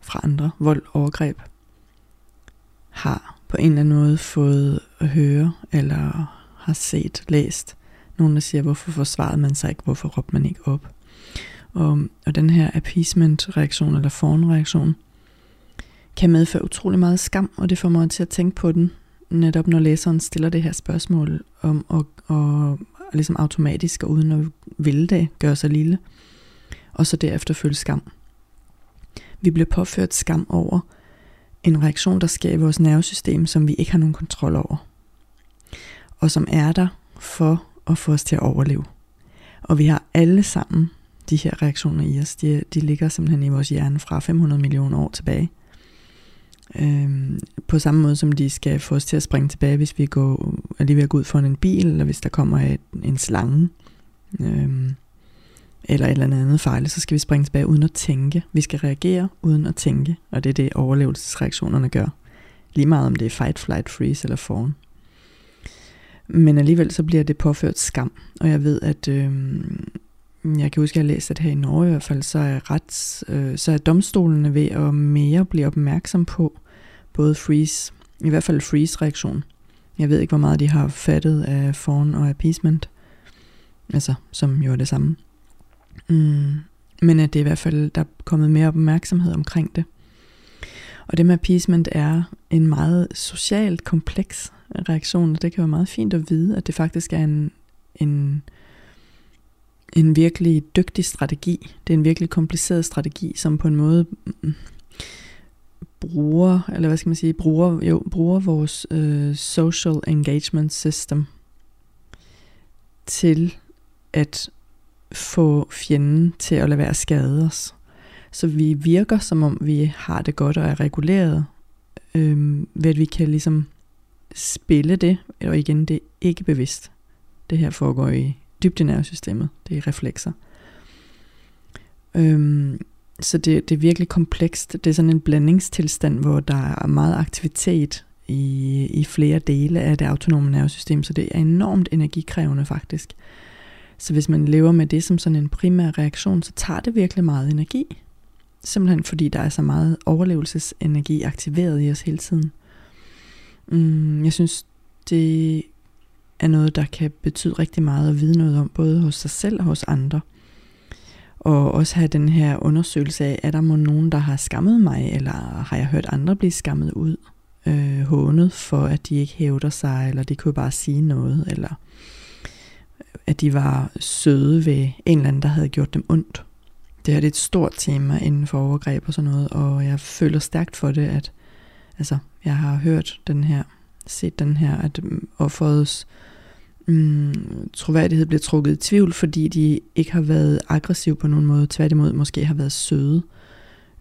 fra andre, vold, overgreb, har på en eller anden måde fået at høre, eller har set, læst, nogen der siger, hvorfor forsvarede man sig ikke, hvorfor råbte man ikke op. Og, og den her appeasement-reaktion eller forn-reaktion, kan medføre utrolig meget skam, og det får mig til at tænke på den, netop når læseren stiller det her spørgsmål om at og, og ligesom automatisk og uden at ville det, gøre sig lille, og så derefter føle skam. Vi bliver påført skam over en reaktion, der sker i vores nervesystem, som vi ikke har nogen kontrol over, og som er der for at få os til at overleve. Og vi har alle sammen de her reaktioner i os, de, de ligger simpelthen i vores hjerne fra 500 millioner år tilbage. Øhm, på samme måde som de skal få os til at springe tilbage, hvis vi går, er lige ved at gå ud for en bil, eller hvis der kommer et, en slange. Øhm, eller et eller andet fejl, så skal vi springe tilbage uden at tænke. Vi skal reagere uden at tænke, og det er det overlevelsesreaktionerne gør. Lige meget om det er fight, flight, freeze eller fawn. Men alligevel så bliver det påført skam, og jeg ved, at øh, jeg kan huske, at jeg har læst, at her i Norge i hvert fald, så er, rets, øh, så er domstolene ved at mere blive opmærksom på både freeze, i hvert fald freeze-reaktion. Jeg ved ikke, hvor meget de har fattet af fawn og appeasement, altså som jo er det samme. Mm, men at det i hvert fald, der er kommet mere opmærksomhed omkring det. Og det med appeasement er en meget socialt kompleks reaktion, og det kan være meget fint at vide, at det faktisk er en, en, en virkelig dygtig strategi. Det er en virkelig kompliceret strategi, som på en måde mm, bruger, eller hvad skal man sige, bruger, jo, bruger vores øh, social engagement system til at få fjenden til at lade være at skade os. Så vi virker som om vi har det godt og er reguleret, øh, ved at vi kan ligesom spille det, og igen, det er ikke bevidst. Det her foregår i dybt i nervesystemet, det er reflekser. Øhm, så det, det er virkelig komplekst. Det er sådan en blandingstilstand, hvor der er meget aktivitet i, i flere dele af det autonome nervesystem, så det er enormt energikrævende faktisk. Så hvis man lever med det som sådan en primær reaktion, så tager det virkelig meget energi. Simpelthen fordi der er så meget overlevelsesenergi aktiveret i os hele tiden. Mm, jeg synes, det er noget, der kan betyde rigtig meget at vide noget om, både hos sig selv og hos andre. Og også have den her undersøgelse af, er der må nogen, der har skammet mig, eller har jeg hørt andre blive skammet ud, øh, hånet for, at de ikke hævder sig, eller de kunne bare sige noget, eller øh, at de var søde ved en eller anden, der havde gjort dem ondt. Det her det er et stort tema inden for overgreb og sådan noget, og jeg føler stærkt for det, at altså, jeg har hørt den her, set den her, at øhm, offerets mm, troværdighed bliver trukket i tvivl, fordi de ikke har været aggressive på nogen måde, tværtimod måske har været søde,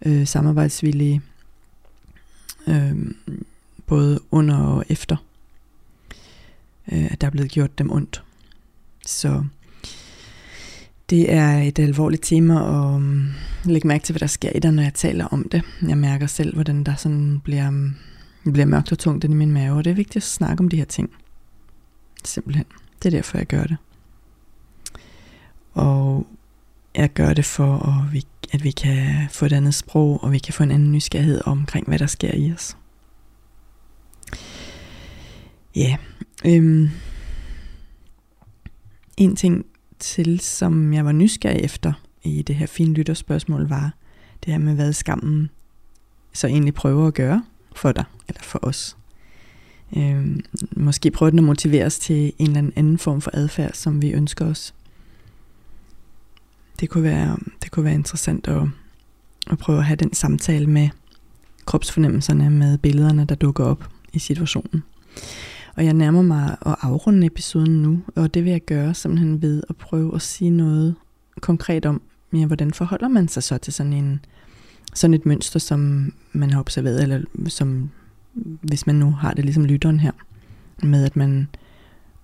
øh, samarbejdsvillige, øh, både under og efter, øh, at der er blevet gjort dem ondt. Så det er et alvorligt tema at um, mm, lægge mærke til, hvad der sker i dig, når jeg taler om det. Jeg mærker selv, hvordan der sådan bliver, mm, det bliver mørkt og tungt i min mave, og det er vigtigt at snakke om de her ting. Simpelthen. Det er derfor, jeg gør det. Og jeg gør det for, at vi, at vi kan få et andet sprog, og vi kan få en anden nysgerrighed omkring, hvad der sker i os. Ja, øhm, en ting til, som jeg var nysgerrig efter i det her fine lytterspørgsmål, var det her med, hvad skammen så egentlig prøver at gøre for dig, eller for os. Øhm, måske prøve den at motivere os til en eller anden form for adfærd, som vi ønsker os. Det kunne være, det kunne være interessant at, at prøve at have den samtale med kropsfornemmelserne, med billederne, der dukker op i situationen. Og jeg nærmer mig at afrunde episoden nu, og det vil jeg gøre simpelthen ved at prøve at sige noget konkret om, ja, hvordan forholder man sig så til sådan, en, sådan et mønster, som man har observeret, eller som hvis man nu har det ligesom lytteren her, med at man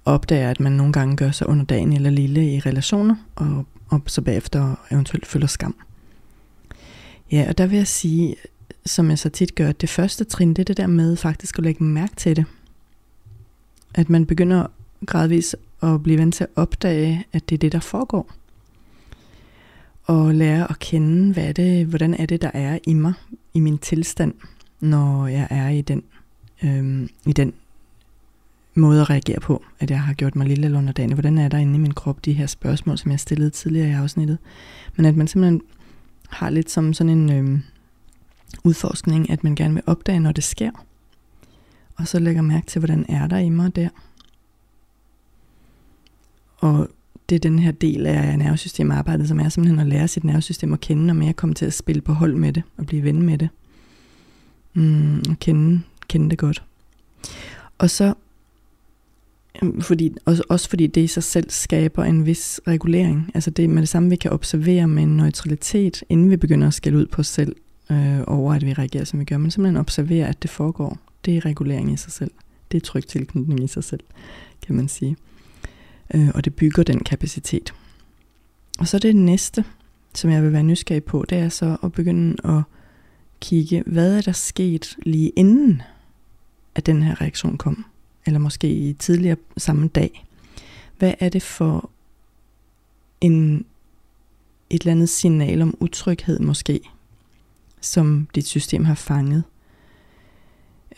opdager, at man nogle gange gør sig under dagen eller lille i relationer, og, og så bagefter eventuelt føler skam. Ja, og der vil jeg sige, som jeg så tit gør, at det første trin, det er det der med faktisk at lægge mærke til det. At man begynder gradvist at blive vant til at opdage, at det er det, der foregår. Og lære at kende, hvad er det, hvordan er det, der er i mig, i min tilstand, når jeg er i den, øhm, i den måde at reagere på, at jeg har gjort mig lille under dagen. Hvordan er der inde i min krop de her spørgsmål, som jeg stillede tidligere i afsnittet. Men at man simpelthen har lidt som sådan en øhm, udforskning, at man gerne vil opdage, når det sker. Og så lægger mærke til, hvordan er der i mig der. Og det er den her del af nervesystemarbejdet, som er simpelthen at lære sit nervesystem at kende, og mere komme til at spille på hold med det, og blive ven med det. Mm, og kende, kende det godt. Og så, øhm, fordi, også, også fordi det i sig selv skaber en vis regulering. Altså det med det samme, vi kan observere med en neutralitet, inden vi begynder at skælde ud på os selv øh, over, at vi reagerer, som vi gør, men simpelthen observere, at det foregår. Det er regulering i sig selv. Det er tryg tilknytning i sig selv, kan man sige. Øh, og det bygger den kapacitet. Og så det næste, som jeg vil være nysgerrig på, det er så at begynde at kigge, hvad er der sket lige inden, at den her reaktion kom? Eller måske i tidligere samme dag. Hvad er det for en, et eller andet signal om utryghed måske, som dit system har fanget?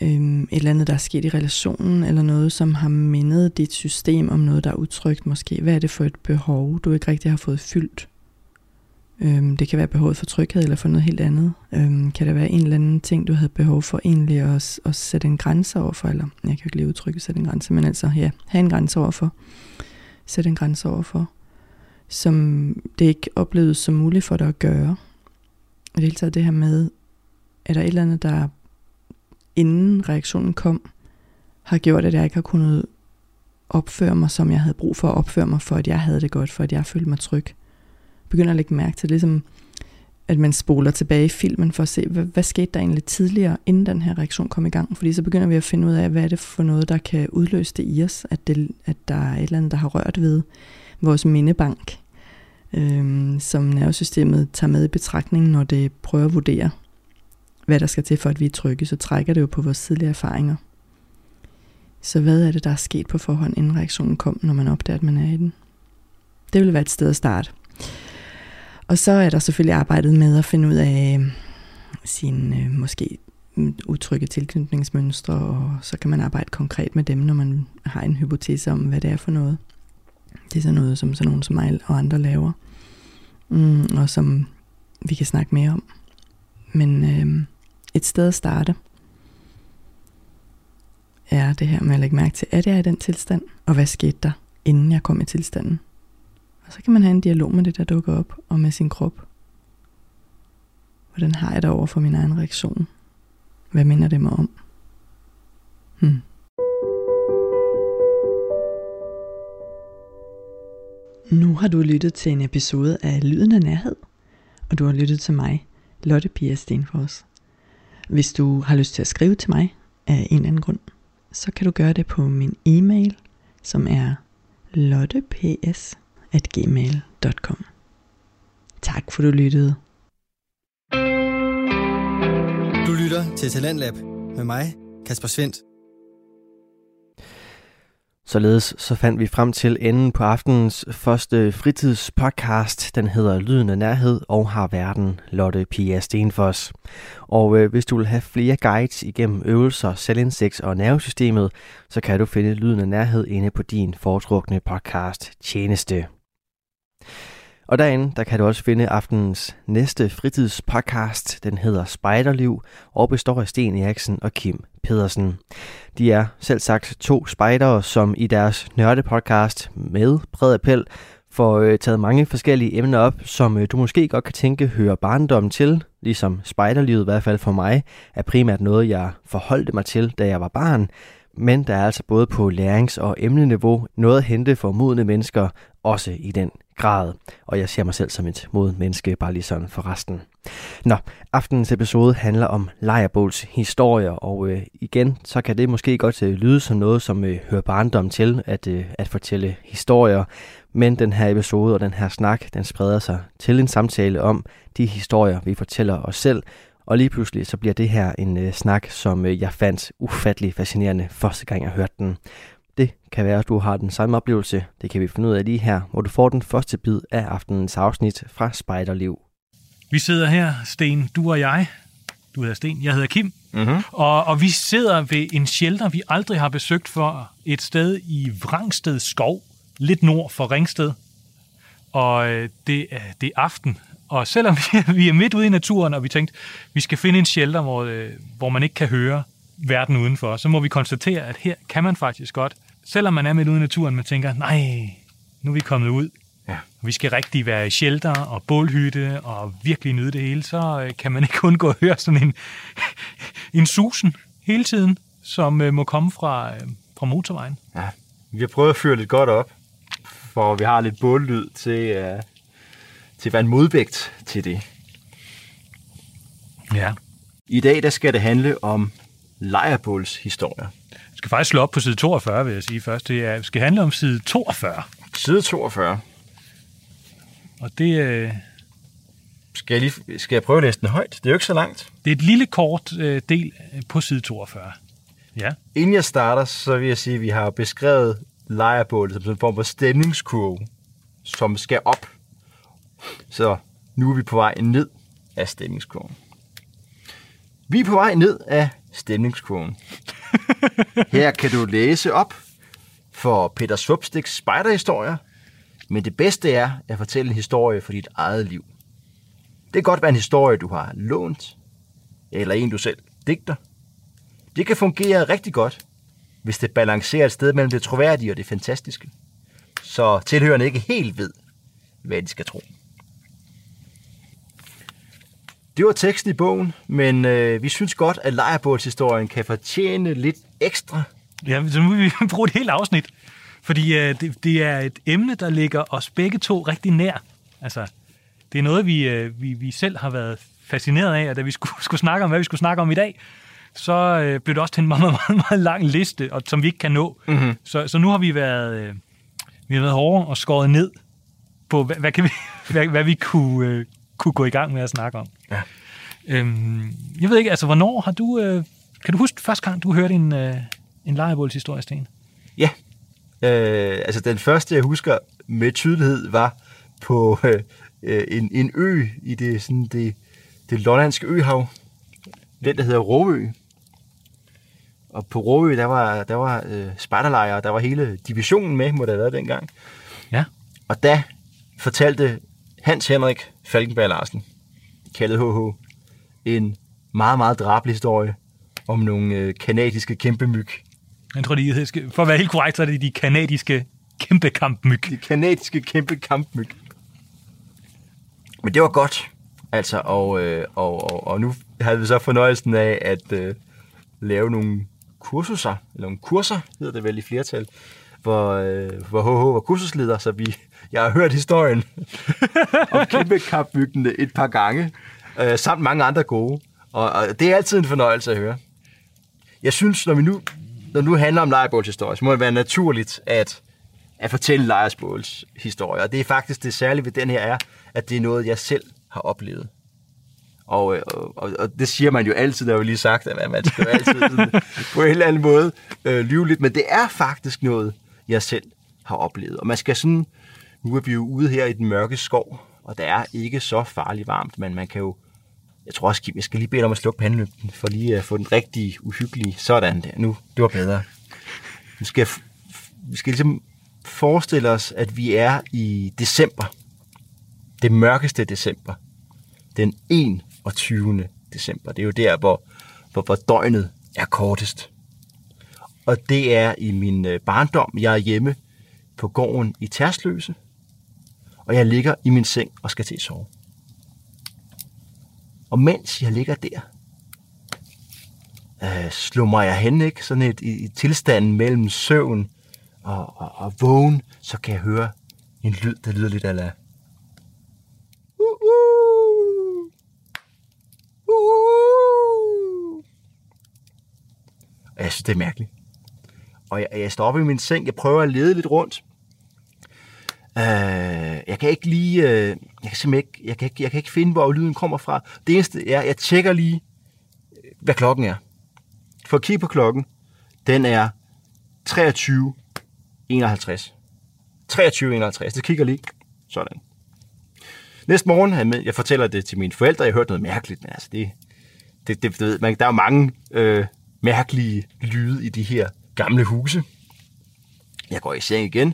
Øhm, et eller andet, der er sket i relationen, eller noget, som har mindet dit system om noget, der er utrygt måske. Hvad er det for et behov, du ikke rigtig har fået fyldt? Øhm, det kan være behovet for tryghed eller for noget helt andet. Øhm, kan det være en eller anden ting, du havde behov for egentlig at, at sætte en grænse over for, eller jeg kan jo ikke lige udtrykke sætte en grænse, men altså ja, have en grænse over for. Sætte en grænse over for, som det ikke opleves som muligt for dig at gøre. Og det hele taget det her med, er der et eller andet, der inden reaktionen kom, har gjort, at jeg ikke har kunnet opføre mig, som jeg havde brug for at opføre mig, for at jeg havde det godt, for at jeg følte mig tryg begynder at lægge mærke til, ligesom at man spoler tilbage i filmen for at se, hvad, hvad skete der egentlig tidligere, inden den her reaktion kom i gang. Fordi så begynder vi at finde ud af, hvad er det for noget, der kan udløse det i os, at, det, at der er et eller andet, der har rørt ved vores mindebank, øhm, som nervesystemet tager med i betragtning, når det prøver at vurdere, hvad der skal til for, at vi er trygge, så trækker det jo på vores tidligere erfaringer. Så hvad er det, der er sket på forhånd, inden reaktionen kom, når man opdager, at man er i den? Det vil være et sted at starte. Og så er der selvfølgelig arbejdet med at finde ud af sin sine øh, måske mm, utrygge tilknytningsmønstre, og så kan man arbejde konkret med dem, når man har en hypotese om, hvad det er for noget. Det er sådan noget, som sådan nogen som mig og andre laver, mm, og som vi kan snakke mere om. Men øh, et sted at starte er det her med at lægge mærke til, at jeg er i den tilstand, og hvad skete der, inden jeg kom i tilstanden. Og så kan man have en dialog med det, der dukker op, og med sin krop. Hvordan har jeg det over for min egen reaktion? Hvad minder det mig om? Hmm. Nu har du lyttet til en episode af Lyden af Nærhed, og du har lyttet til mig, Lotte Pia Stenfors. Hvis du har lyst til at skrive til mig af en eller anden grund, så kan du gøre det på min e-mail, som er lotteps.gmail.com Tak for du lyttede. Du lytter til Talentlab med mig, Kasper Svendt. Således så fandt vi frem til enden på aftenens første fritidspodcast. Den hedder Lyden af Nærhed og har verden Lotte Pia Stenfors. Og øh, hvis du vil have flere guides igennem øvelser, selvindsigt og nervesystemet, så kan du finde Lyden af Nærhed inde på din foretrukne podcast tjeneste. Og derinde, der kan du også finde aftenens næste fritidspodcast. Den hedder Spejderliv og består af Sten Eriksen og Kim Pedersen. De er selv sagt to spejdere, som i deres nørdepodcast med bred appel får øh, taget mange forskellige emner op, som øh, du måske godt kan tænke hører barndommen til, ligesom spejderlivet i hvert fald for mig, er primært noget, jeg forholdte mig til, da jeg var barn, men der er altså både på lærings- og emneniveau noget at hente for modne mennesker, også i den grad. Og jeg ser mig selv som et modent menneske, bare lige sådan for resten. Nå, aftenens episode handler om Lejerbåls historier, og øh, igen, så kan det måske godt øh, lyde som noget, som øh, hører barndom til, at, øh, at fortælle historier. Men den her episode og den her snak, den spreder sig til en samtale om de historier, vi fortæller os selv, og lige pludselig så bliver det her en øh, snak, som øh, jeg fandt ufattelig fascinerende første gang jeg hørte den. Det kan være, at du har den samme oplevelse. Det kan vi finde ud af lige her, hvor du får den første bid af aftenens afsnit fra Spejderliv. Vi sidder her, Sten, du og jeg. Du hedder Sten, jeg hedder Kim. Mm-hmm. Og, og vi sidder ved en shelter, vi aldrig har besøgt for et sted i Vrangsted Skov, lidt nord for Ringsted. Og øh, det, er, det er aften, og selvom (laughs) vi er midt ude i naturen, og vi tænkte, vi skal finde en shelter, hvor, øh, hvor man ikke kan høre verden udenfor, så må vi konstatere, at her kan man faktisk godt, selvom man er midt ude i naturen, man tænker, nej, nu er vi kommet ud. Ja. Vi skal rigtig være i shelter og bålhytte og virkelig nyde det hele, så øh, kan man ikke (laughs) undgå at høre sådan en, (laughs) en susen hele tiden, som øh, må komme fra, fra motorvejen. Ja, vi har prøvet at fyre lidt godt op, for vi har lidt bållyd til, til at være en modvægt til det. Ja. I dag der skal det handle om lejrebåls historie. Skal faktisk slå op på side 42, vil jeg sige først. Det er, skal handle om side 42. Side 42. Og det, øh, Skal jeg, lige, skal jeg prøve at læse den højt? Det er jo ikke så langt. det er et lille kort øh, del på side 42. Ja, Inden jeg starter, så vil jeg sige, at vi har beskrevet lejrebålet som en form for stemningskurve, som skal op. Så nu er vi på vej ned af stemningskurven. Vi er på vej ned af stemningskurven. Her kan du læse op for Peter Svupstiks spejderhistorier, men det bedste er at fortælle en historie for dit eget liv. Det kan godt være en historie, du har lånt, eller en, du selv digter. Det kan fungere rigtig godt, hvis det balancerer et sted mellem det troværdige og det fantastiske. Så tilhørende ikke helt ved, hvad de skal tro. Det var teksten i bogen, men øh, vi synes godt, at lejrebålshistorien kan fortjene lidt ekstra. ja så vil vi (laughs) bruge et helt afsnit. Fordi øh, det, det er et emne, der ligger os begge to rigtig nær. Altså, det er noget, vi, øh, vi, vi selv har været fascineret af, og da vi skulle, (laughs) skulle snakke om, hvad vi skulle snakke om i dag, så øh, blev det også til en meget, meget, (laughs) meget, meget lang liste, og, som vi ikke kan nå. Mm-hmm. Så, så nu har vi været, øh, vi har været hårde og skåret ned på, hvad, hvad, kan vi, hvad, hvad vi kunne, øh, kunne gå i gang med at snakke om. Ja. Øhm, jeg ved ikke, altså, hvornår har du... Øh, kan du huske første gang, du hørte en, øh, en lejrebålshistorie, Sten? Ja, øh, altså den første, jeg husker med tydelighed, var på øh, øh, en, en ø i det, sådan det, det lollandske øhav. Den, der hedder Råø. Og på Råø, der var, der var øh, spejderlejre, der var hele divisionen med, må det have været dengang. Ja. Og da fortalte Hans Henrik Falkenberg Larsen, kaldet HH, en meget, meget drabelig historie om nogle øh, kanadiske kæmpemyg. Jeg tror, de, for at være helt korrekt, så er det de kanadiske kæmpe kampmyg. De kanadiske kæmpe kampmyg. Men det var godt, altså, og, øh, og, og, og nu havde vi så fornøjelsen af at øh, lave nogle kursuser, eller nogle kurser, hedder det vel i flertal, hvor, øh, hvor HH var kursusleder, så vi, jeg har hørt historien (laughs) om kæmpe kampmygdene et par gange, øh, samt mange andre gode, og, og det er altid en fornøjelse at høre. Jeg synes, når vi nu, når nu handler om lejrebålshistorie, så må det være naturligt, at at fortælle lejrebåls historie. Og det er faktisk det særlige ved den her er, at det er noget, jeg selv har oplevet. Og, øh, og, og, og det siger man jo altid, der har jo lige sagt, at man skal jo altid sådan, (laughs) på en eller anden måde øh, lyve lidt. Men det er faktisk noget, jeg selv har oplevet. Og man skal sådan, nu er vi jo ude her i den mørke skov, og der er ikke så farligt varmt, men man kan jo, jeg tror også, Kim, jeg skal lige bede dig om at slukke pandelygten, for lige at få den rigtige uhyggelige, sådan der, nu, det var bedre. Nu skal vi skal ligesom forestille os, at vi er i december. Det mørkeste december. Den 21. december. Det er jo der, hvor, hvor, hvor døgnet er kortest. Og det er i min øh, barndom. Jeg er hjemme på gården i Tersløse. Og jeg ligger i min seng og skal til at sove. Og mens jeg ligger der, øh, slumrer jeg hen, ikke? Sådan et, i, i tilstanden mellem søvn og, og, og vågen, så kan jeg høre en lyd, der lyder lidt ala. Uh, uh. Uh. Og jeg synes, det er mærkeligt. Og jeg, jeg står op i min seng, jeg prøver at lede lidt rundt. Øh, jeg kan ikke lige, øh, jeg kan simpelthen ikke, jeg kan ikke, jeg kan ikke finde, hvor lyden kommer fra. Det eneste er, jeg tjekker lige, hvad klokken er. For at kigge på klokken, den er 23.51. 23.51, Det kigger lige. Sådan. Næste morgen, jeg med- jeg fortæller det til mine forældre, jeg hørte noget mærkeligt, men altså det, det, det, det ved man, der er jo mange øh, mærkelige lyde i de her gamle huse. Jeg går i seng igen,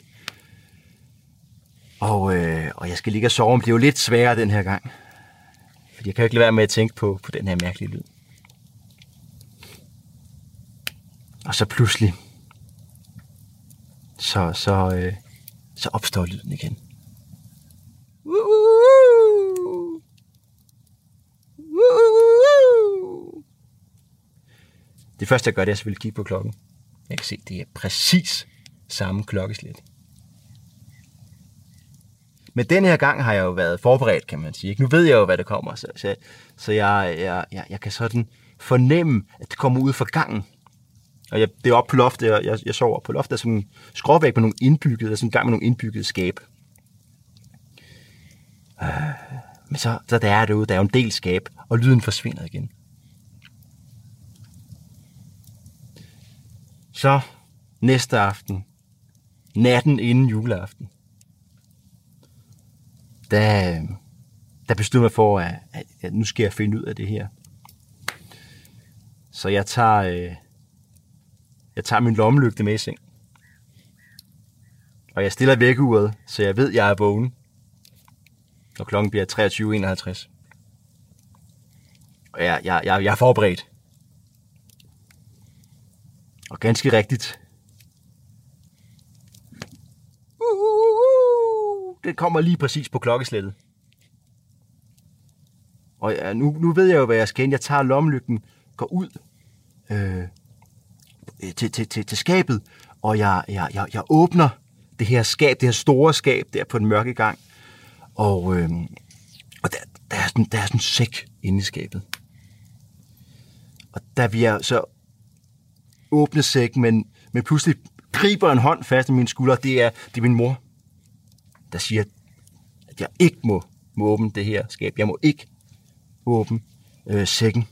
og, øh, og jeg skal ligge og sove, men det er jo lidt sværere den her gang. Fordi jeg kan jo ikke lade være med at tænke på, på den her mærkelige lyd. Og så pludselig, så, så, øh, så opstår lyden igen. Det første, jeg gør, det er selvfølgelig at kigge på klokken. Jeg kan se, det er præcis samme klokkeslæt. Men den her gang har jeg jo været forberedt, kan man sige. ikke? Nu ved jeg jo, hvad der kommer, så, så, så jeg, jeg, jeg, jeg kan sådan fornemme, at det kommer ud fra gangen. Og jeg, det er oppe på loftet, og jeg, jeg sover på loftet, der er sådan en skråvæg med nogle indbyggede, der er sådan en gang med nogle indbyggede skab. Øh, men så, så der er det ude, der er jo en del skab, og lyden forsvinder igen. Så næste aften, natten inden juleaften, der, der beslutter jeg for, at, at, at nu skal jeg finde ud af det her. Så jeg tager, øh, jeg tager min lommelygte med i seng. Og jeg stiller vækkeuret, så jeg ved, at jeg er vågen. Og klokken bliver 23.51. Og jeg, jeg, jeg, jeg er forberedt. Og ganske rigtigt. Det kommer lige præcis på klokkeslættet. Og ja, nu, nu ved jeg jo, hvad jeg skal ind. Jeg tager lommelygten, går ud øh, til, til, til, til skabet, og jeg, jeg, jeg, jeg åbner det her skab, det her store skab der på den mørke gang. Og, øh, og der, der, er sådan, der er sådan en sæk inde i skabet. Og der vi er så åbne sæk, men, men pludselig griber en hånd fast i min skulder. Det er, det er min mor, der siger, at jeg ikke må, må åbne det her skab. Jeg må ikke åbne øh, sækken.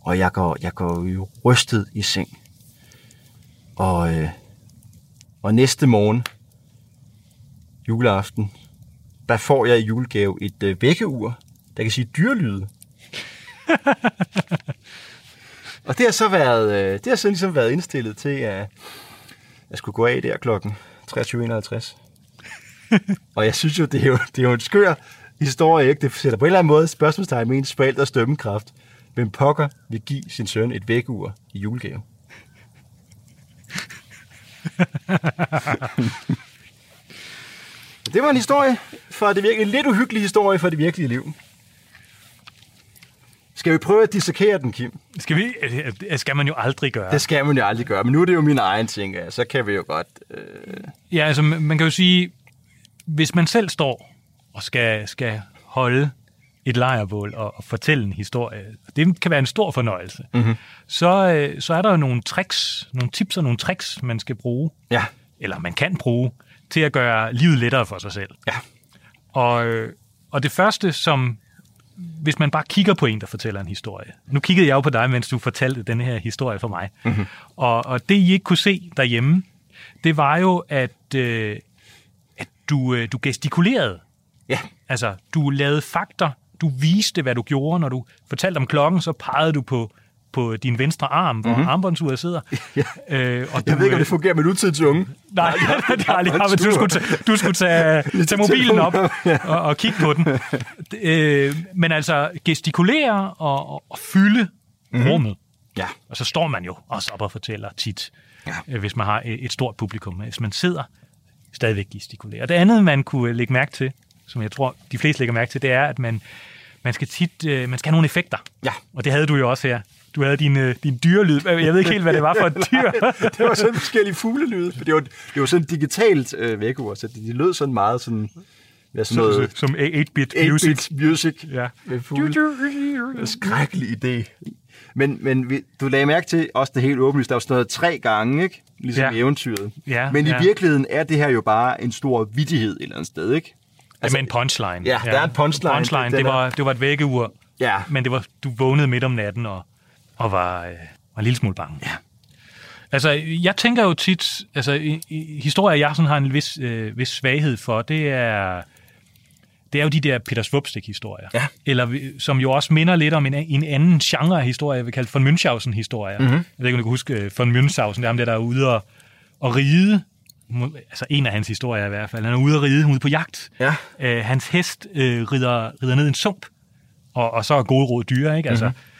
Og jeg går, jeg går jo rystet i seng. Og, øh, og næste morgen, juleaften, der får jeg i julegave et øh, vækkeur, der kan sige dyrlyde. (laughs) og det har så været, øh, det har så ligesom været indstillet til, at jeg skulle gå af der klokken 23.51. og jeg synes jo, det er jo, det er jo en skør historie, ikke? Det sætter på en eller anden måde spørgsmålstegn med ens forældres dømmekraft. Hvem pokker vil give sin søn et vækkeur i julegave? (laughs) det var en historie for det virkelige, en lidt uhyggelig historie for det virkelige liv. Skal vi prøve at dissekere den, Kim? Skal, vi, det skal man jo aldrig gøre. Det skal man jo aldrig gøre, men nu er det jo min egen ting, så kan vi jo godt... Øh... Ja, altså man kan jo sige, hvis man selv står og skal, skal holde et lejrbål og, og fortælle en historie, det kan være en stor fornøjelse, mm-hmm. så, øh, så er der jo nogle tricks, nogle tips og nogle tricks, man skal bruge, Ja, eller man kan bruge, til at gøre livet lettere for sig selv. ja, Og, øh, og det første, som hvis man bare kigger på en, der fortæller en historie. Nu kiggede jeg jo på dig, mens du fortalte den her historie for mig. Mm-hmm. Og, og det, I ikke kunne se derhjemme, det var jo, at, øh, at du, øh, du gestikulerede. ja, Altså, du lavede fakter. Du viste, hvad du gjorde. Når du fortalte om klokken, så pegede du på, på din venstre arm, hvor mm-hmm. armbåndsuret sidder. (laughs) Ja. Øh, og Jeg du, ved ikke, om øh, det fungerer med nutidens unge. Nej, (laughs) det har jeg aldrig (laughs) haft, du skulle, tage, du skulle tage, tage mobilen op og, og kigge på den. Øh, men altså gestikulere og, og, fylde mm-hmm. rummet. Ja, Og så står man jo også op og fortæller tit, Ja. ja. hvis man har et stort publikum. Hvis man sidder, stadigvæk gestikulerer. Det andet, man kunne lægge mærke til, som jeg tror, de fleste lægger mærke til, det er, at man, man skal tit øh, man skal have nogle effekter. ja. Og det havde du jo også her. Du havde din, øh, din dyrelyd. Jeg ved ikke helt, hvad det var for et (laughs) dyr. Det var sådan forskellige fuglelyde, det var, det var sådan digitalt øh, vækkeur, så det, de lød sådan meget sådan, ja, sådan noget Som 8-bit music. 8-bit music Ja. med fugle. Skrækkelig idé. Men, men du lagde mærke til også det helt åbenlyst, der var sådan noget tre gange, ikke? Ligesom Ja. i eventyret. Ja, men i ja. virkeligheden er det her jo bare en stor vittighed et eller andet sted, ikke? Altså, med en punchline. Ja, der er en punchline. punchline det, er- var, det var et vækkeur, Ja, men det var, du vågnede midt om natten og, og var, øh, var en lille smule bange. Ja. Altså, jeg tænker jo tit, altså, i, i, historier, jeg sådan har en vis, øh, vis svaghed for, det er, det er jo de der Peter Svupstik-historier. Ja. Eller som jo også minder lidt om en, en anden genre af historie, jeg vil kalde von Münchhausen-historier. Mhm. Mm-hmm. Jeg ved ikke, om du kan huske øh, von Münchhausen, det er ham der, der er ude og, og ride. Altså en af hans historier i hvert fald. Han er ude at ride, ude på jagt. Ja. Øh, hans hest øh, rider, rider ned i en sump, og, og så er gode råd dyre, ikke? Altså, Mhm. mm-hmm.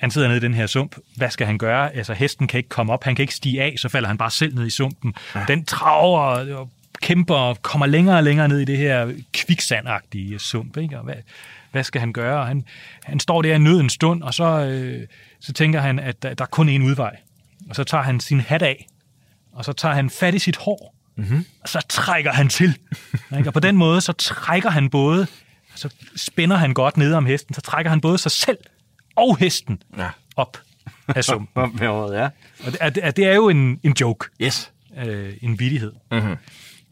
Han sidder nede i den her sump. Hvad skal han gøre? Altså, hesten kan ikke komme op, han kan ikke stige af, så falder han bare selv ned i sumpen. Ja. Den traver og kæmper og kommer længere og længere ned i det her kviksandagtige sump, ikke? Og hvad, hvad skal han gøre? Han, han står der i nød en stund, og så, øh, så tænker han, at der, der er kun én udvej. Og så tager han sin hat af, og så tager han fat i sit hår, mm-hmm. og så trækker han til. Ikke? Og på den måde, så trækker han både, så spænder han godt ned om hesten, så trækker han både sig selv og hesten Ja. op af sumpen. (laughs) Med året, ja. Og det er, det er- det er jo en, en joke, Yes. øh, en vittighed. Mhm.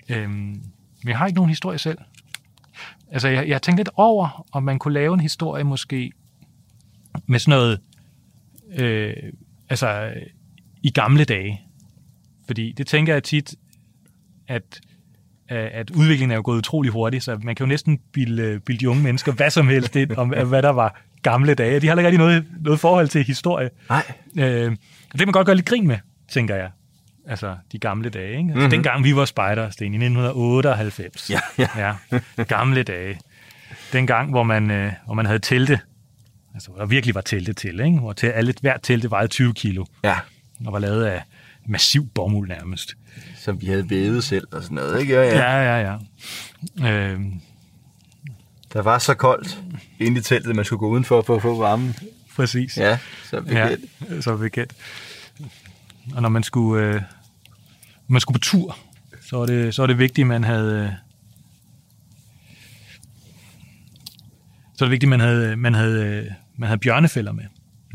Øhm, men jeg har ikke nogen historie selv. altså jeg, jeg tænkte lidt over, om man kunne lave en historie måske med sådan noget, øh, altså i gamle dage. Fordi det tænker jeg tit, at, at udviklingen er jo gået utrolig hurtigt, så man kan jo næsten bilde, bilde de unge mennesker hvad som helst ind om, (laughs) hvad der var gamle dage. De har ikke rigtig noget, noget forhold til historie. Nej. Øh, det kan man godt gøre lidt grin med, tænker jeg. Altså, de gamle dage, ikke? Altså, Mhm. mm-hmm. dengang vi var spejdere, Sten, i 1998. Ja, ja. (laughs) ja. Gamle dage. Dengang, hvor man, øh, hvor man havde telte. Altså, hvor der virkelig var telte til, ikke? Hvor til alle, hvert telte vejede 20 kilo, Ja, og var lavet af massiv bomuld nærmest. som vi havde vævet selv og sådan noget, ikke? Ja, ja. Ja, ja, ja. Øh, Der var så koldt inde i teltet, man skulle gå udenfor for at få varmen. præcis. Ja, så ja, bekendt. så bekendt. Og når man skulle, øh, man skulle på tur, så var det, så var det vigtigt, at man havde... Øh, så var det vigtigt, at man havde, man havde, øh, man havde bjørnefælder med.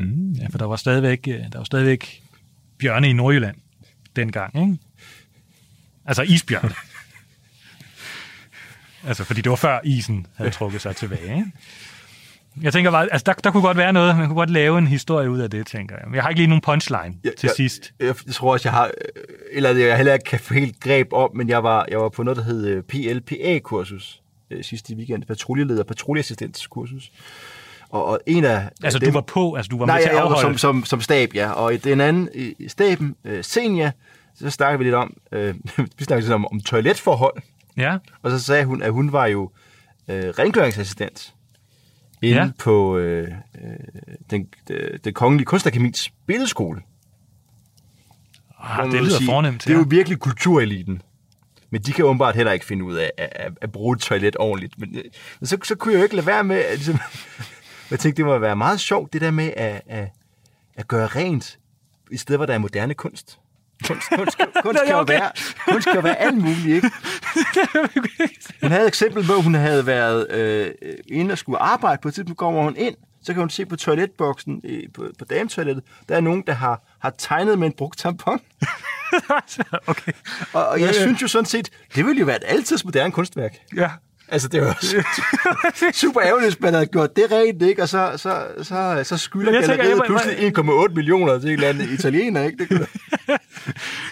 Mm. Ja, for der var stadigvæk, øh, der var stadigvæk bjørne i Nordjylland dengang, ikke? Altså isbjørn. Altså, fordi det var før isen havde trukket sig tilbage, ikke? Jeg tænker bare, altså der, der kunne godt være noget, man kunne godt lave en historie ud af det, tænker jeg. Men jeg har ikke lige nogen punchline Ja, til ja. sidst. Jeg, jeg tror også, jeg har, øh, eller jeg heller ikke kan få helt greb om, men jeg var, jeg var på noget, der hed øh, PLPA-kursus øh, sidste weekend, patruljeleder, patruljeassistenskursus. Og, og en af Altså, dem, du var på, altså du var Nej, med til jeg, at jeg afholde. som, som, som stab, ja. Og i den anden i staben, Senja, så snakkede vi lidt om, øh, (laughs) vi snakkede lidt om, om toiletforhold. Ja, Og så sagde hun, at hun var jo øh, rengøringsassistent inde Ja. på øh, øh, den, øh, den kongelige kunstakademis billedskole. ah, det lyder sige, fornemt. Det er jo virkelig kultureliten. Men de kan åbenbart heller ikke finde ud af at, at, at bruge et toilet ordentligt. Men, øh, men så, så kunne jeg jo ikke lade være med, at ligesom, (laughs) jeg tænkte, det må være meget sjovt, det der med at, at, at gøre rent, i stedet hvor der er moderne kunst. Kunst, kunst, (laughs) kunst, kan, jo okay. være, kunst kan jo være alt muligt, ikke? (laughs) Hun havde et eksempel på, at hun havde været øh, inde og skulle arbejde på et tidspunkt, kommer hun ind, så kan hun se på toiletboksen øh, på, på dametoilettet, der er nogen, der har, har tegnet med en brugt tampon. (laughs) okay. Og, og jeg synes jo sådan set, det ville jo være et altids moderne kunstværk. Ja. Altså, det var (laughs) super ærgerligt, hvis man havde gjort det rent, ikke? Og så, så, så, så skylder Jeg tænker, jeg- pludselig 1,8 millioner til en eller anden italiener, ikke? Det kunne, (laughs)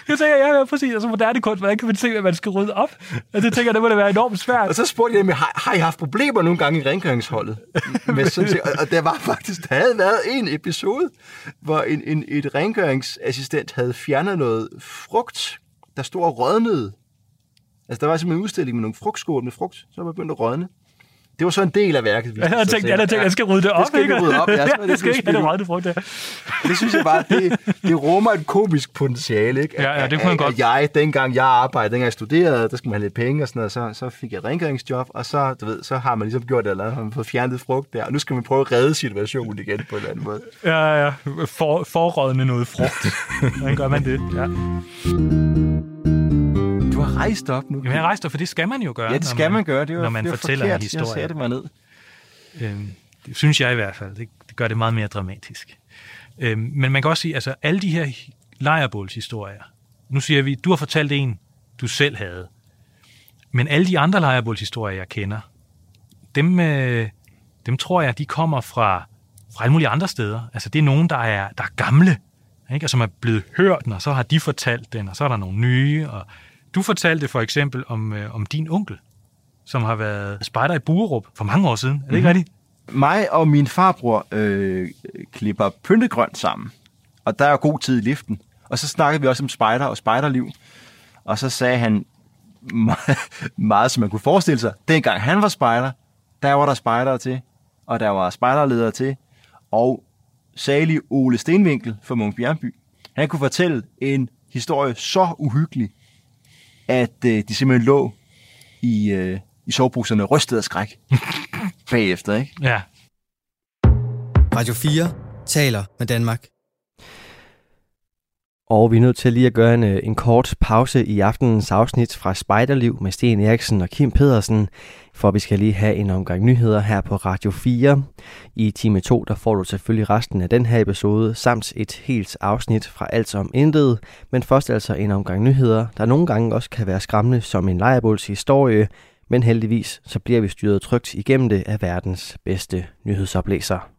Jeg tænker, ja, ja, præcis. Altså moderne kunst, hvordan kan man se, at man skal rydde op? Altså, det tænker jeg, det må da være enormt svært. og så spurgte jeg dem, har, har I haft problemer nogle gange i rengøringsholdet? (laughs) Med sådan set, og, og der var faktisk, der havde været en episode, hvor en, en, et rengøringsassistent havde fjernet noget frugt, der stod og rådnede. Altså, der var simpelthen en udstilling med nogle frugtskål med frugt, så var begyndt at rådne. Det var så en del af værket. Jeg havde tænkt, jeg tænkt, jeg skal rydde det op, det skal ikke? rydde op, ja. (laughs) Det jeg skal ikke have det rødne frugt det synes jeg bare, det, det rummer et komisk potentiale, ikke? Ja, ja, det kunne man godt. Jeg, dengang jeg arbejdede, dengang jeg studerede, der skulle man have lidt penge og sådan noget, så, så fik jeg et rengøringsjob, og så, du ved, så har man ligesom gjort det, eller har man fået fjernet frugt der, og nu skal man prøve at redde situationen igen på en eller anden måde. Ja, ja. For, forrådende noget frugt. (laughs) Hvordan gør man det? Ja. Rejst op nu. Jamen, jeg rejste, for det skal man jo gøre. Ja, det skal man gøre. Det var, når man det var fortæller forkert. en historie. Jeg det mig ned. Øhm, det synes jeg i hvert fald. Det, det gør det meget mere dramatisk. Øhm, men man kan også sige, altså alle de her hi- lejrebålshistorier. Nu siger vi, du har fortalt en, du selv havde. Men alle de andre lejrebålshistorier, jeg kender, dem, øh, dem tror jeg, de kommer fra, fra alle mulige andre steder. Altså det er nogen, der er, der er gamle, ikke? og som er blevet hørt, og så har de fortalt den, og så er der nogle nye. Og du fortalte for eksempel om, øh, om din onkel, som har været spejder i Buerup for mange år siden. Er det ikke rigtigt? Mig og min farbror øh, klipper pyntegrønt sammen, og der er god tid i liften. Og så snakkede vi også om spejder og spejderliv. Og så sagde han (laughs) meget, meget, som man kunne forestille sig. Dengang han var spejder, der var der spejdere til, og der var spejderledere til. Og salig Ole Stenvinkel fra Munk Bjernby, han kunne fortælle en historie så uhyggelig, at øh, de simpelthen lå i, øh, i sovebruserne rystet af skræk (laughs) bagefter, ikke? Ja. Radio 4 taler med Danmark. Og vi er nødt til lige at gøre en, øh, en kort pause i aftenens afsnit fra Spejderliv med Sten Eriksen og Kim Pedersen, for vi skal lige have en omgang nyheder her på Radio 4. I time 2, der får du selvfølgelig resten af den her episode, samt et helt afsnit fra Alt om Intet, men først altså en omgang nyheder, der nogle gange også kan være skræmmende som en lejrebåls historie, Men heldigvis så bliver vi styret trygt igennem det af verdens bedste nyhedsoplæser.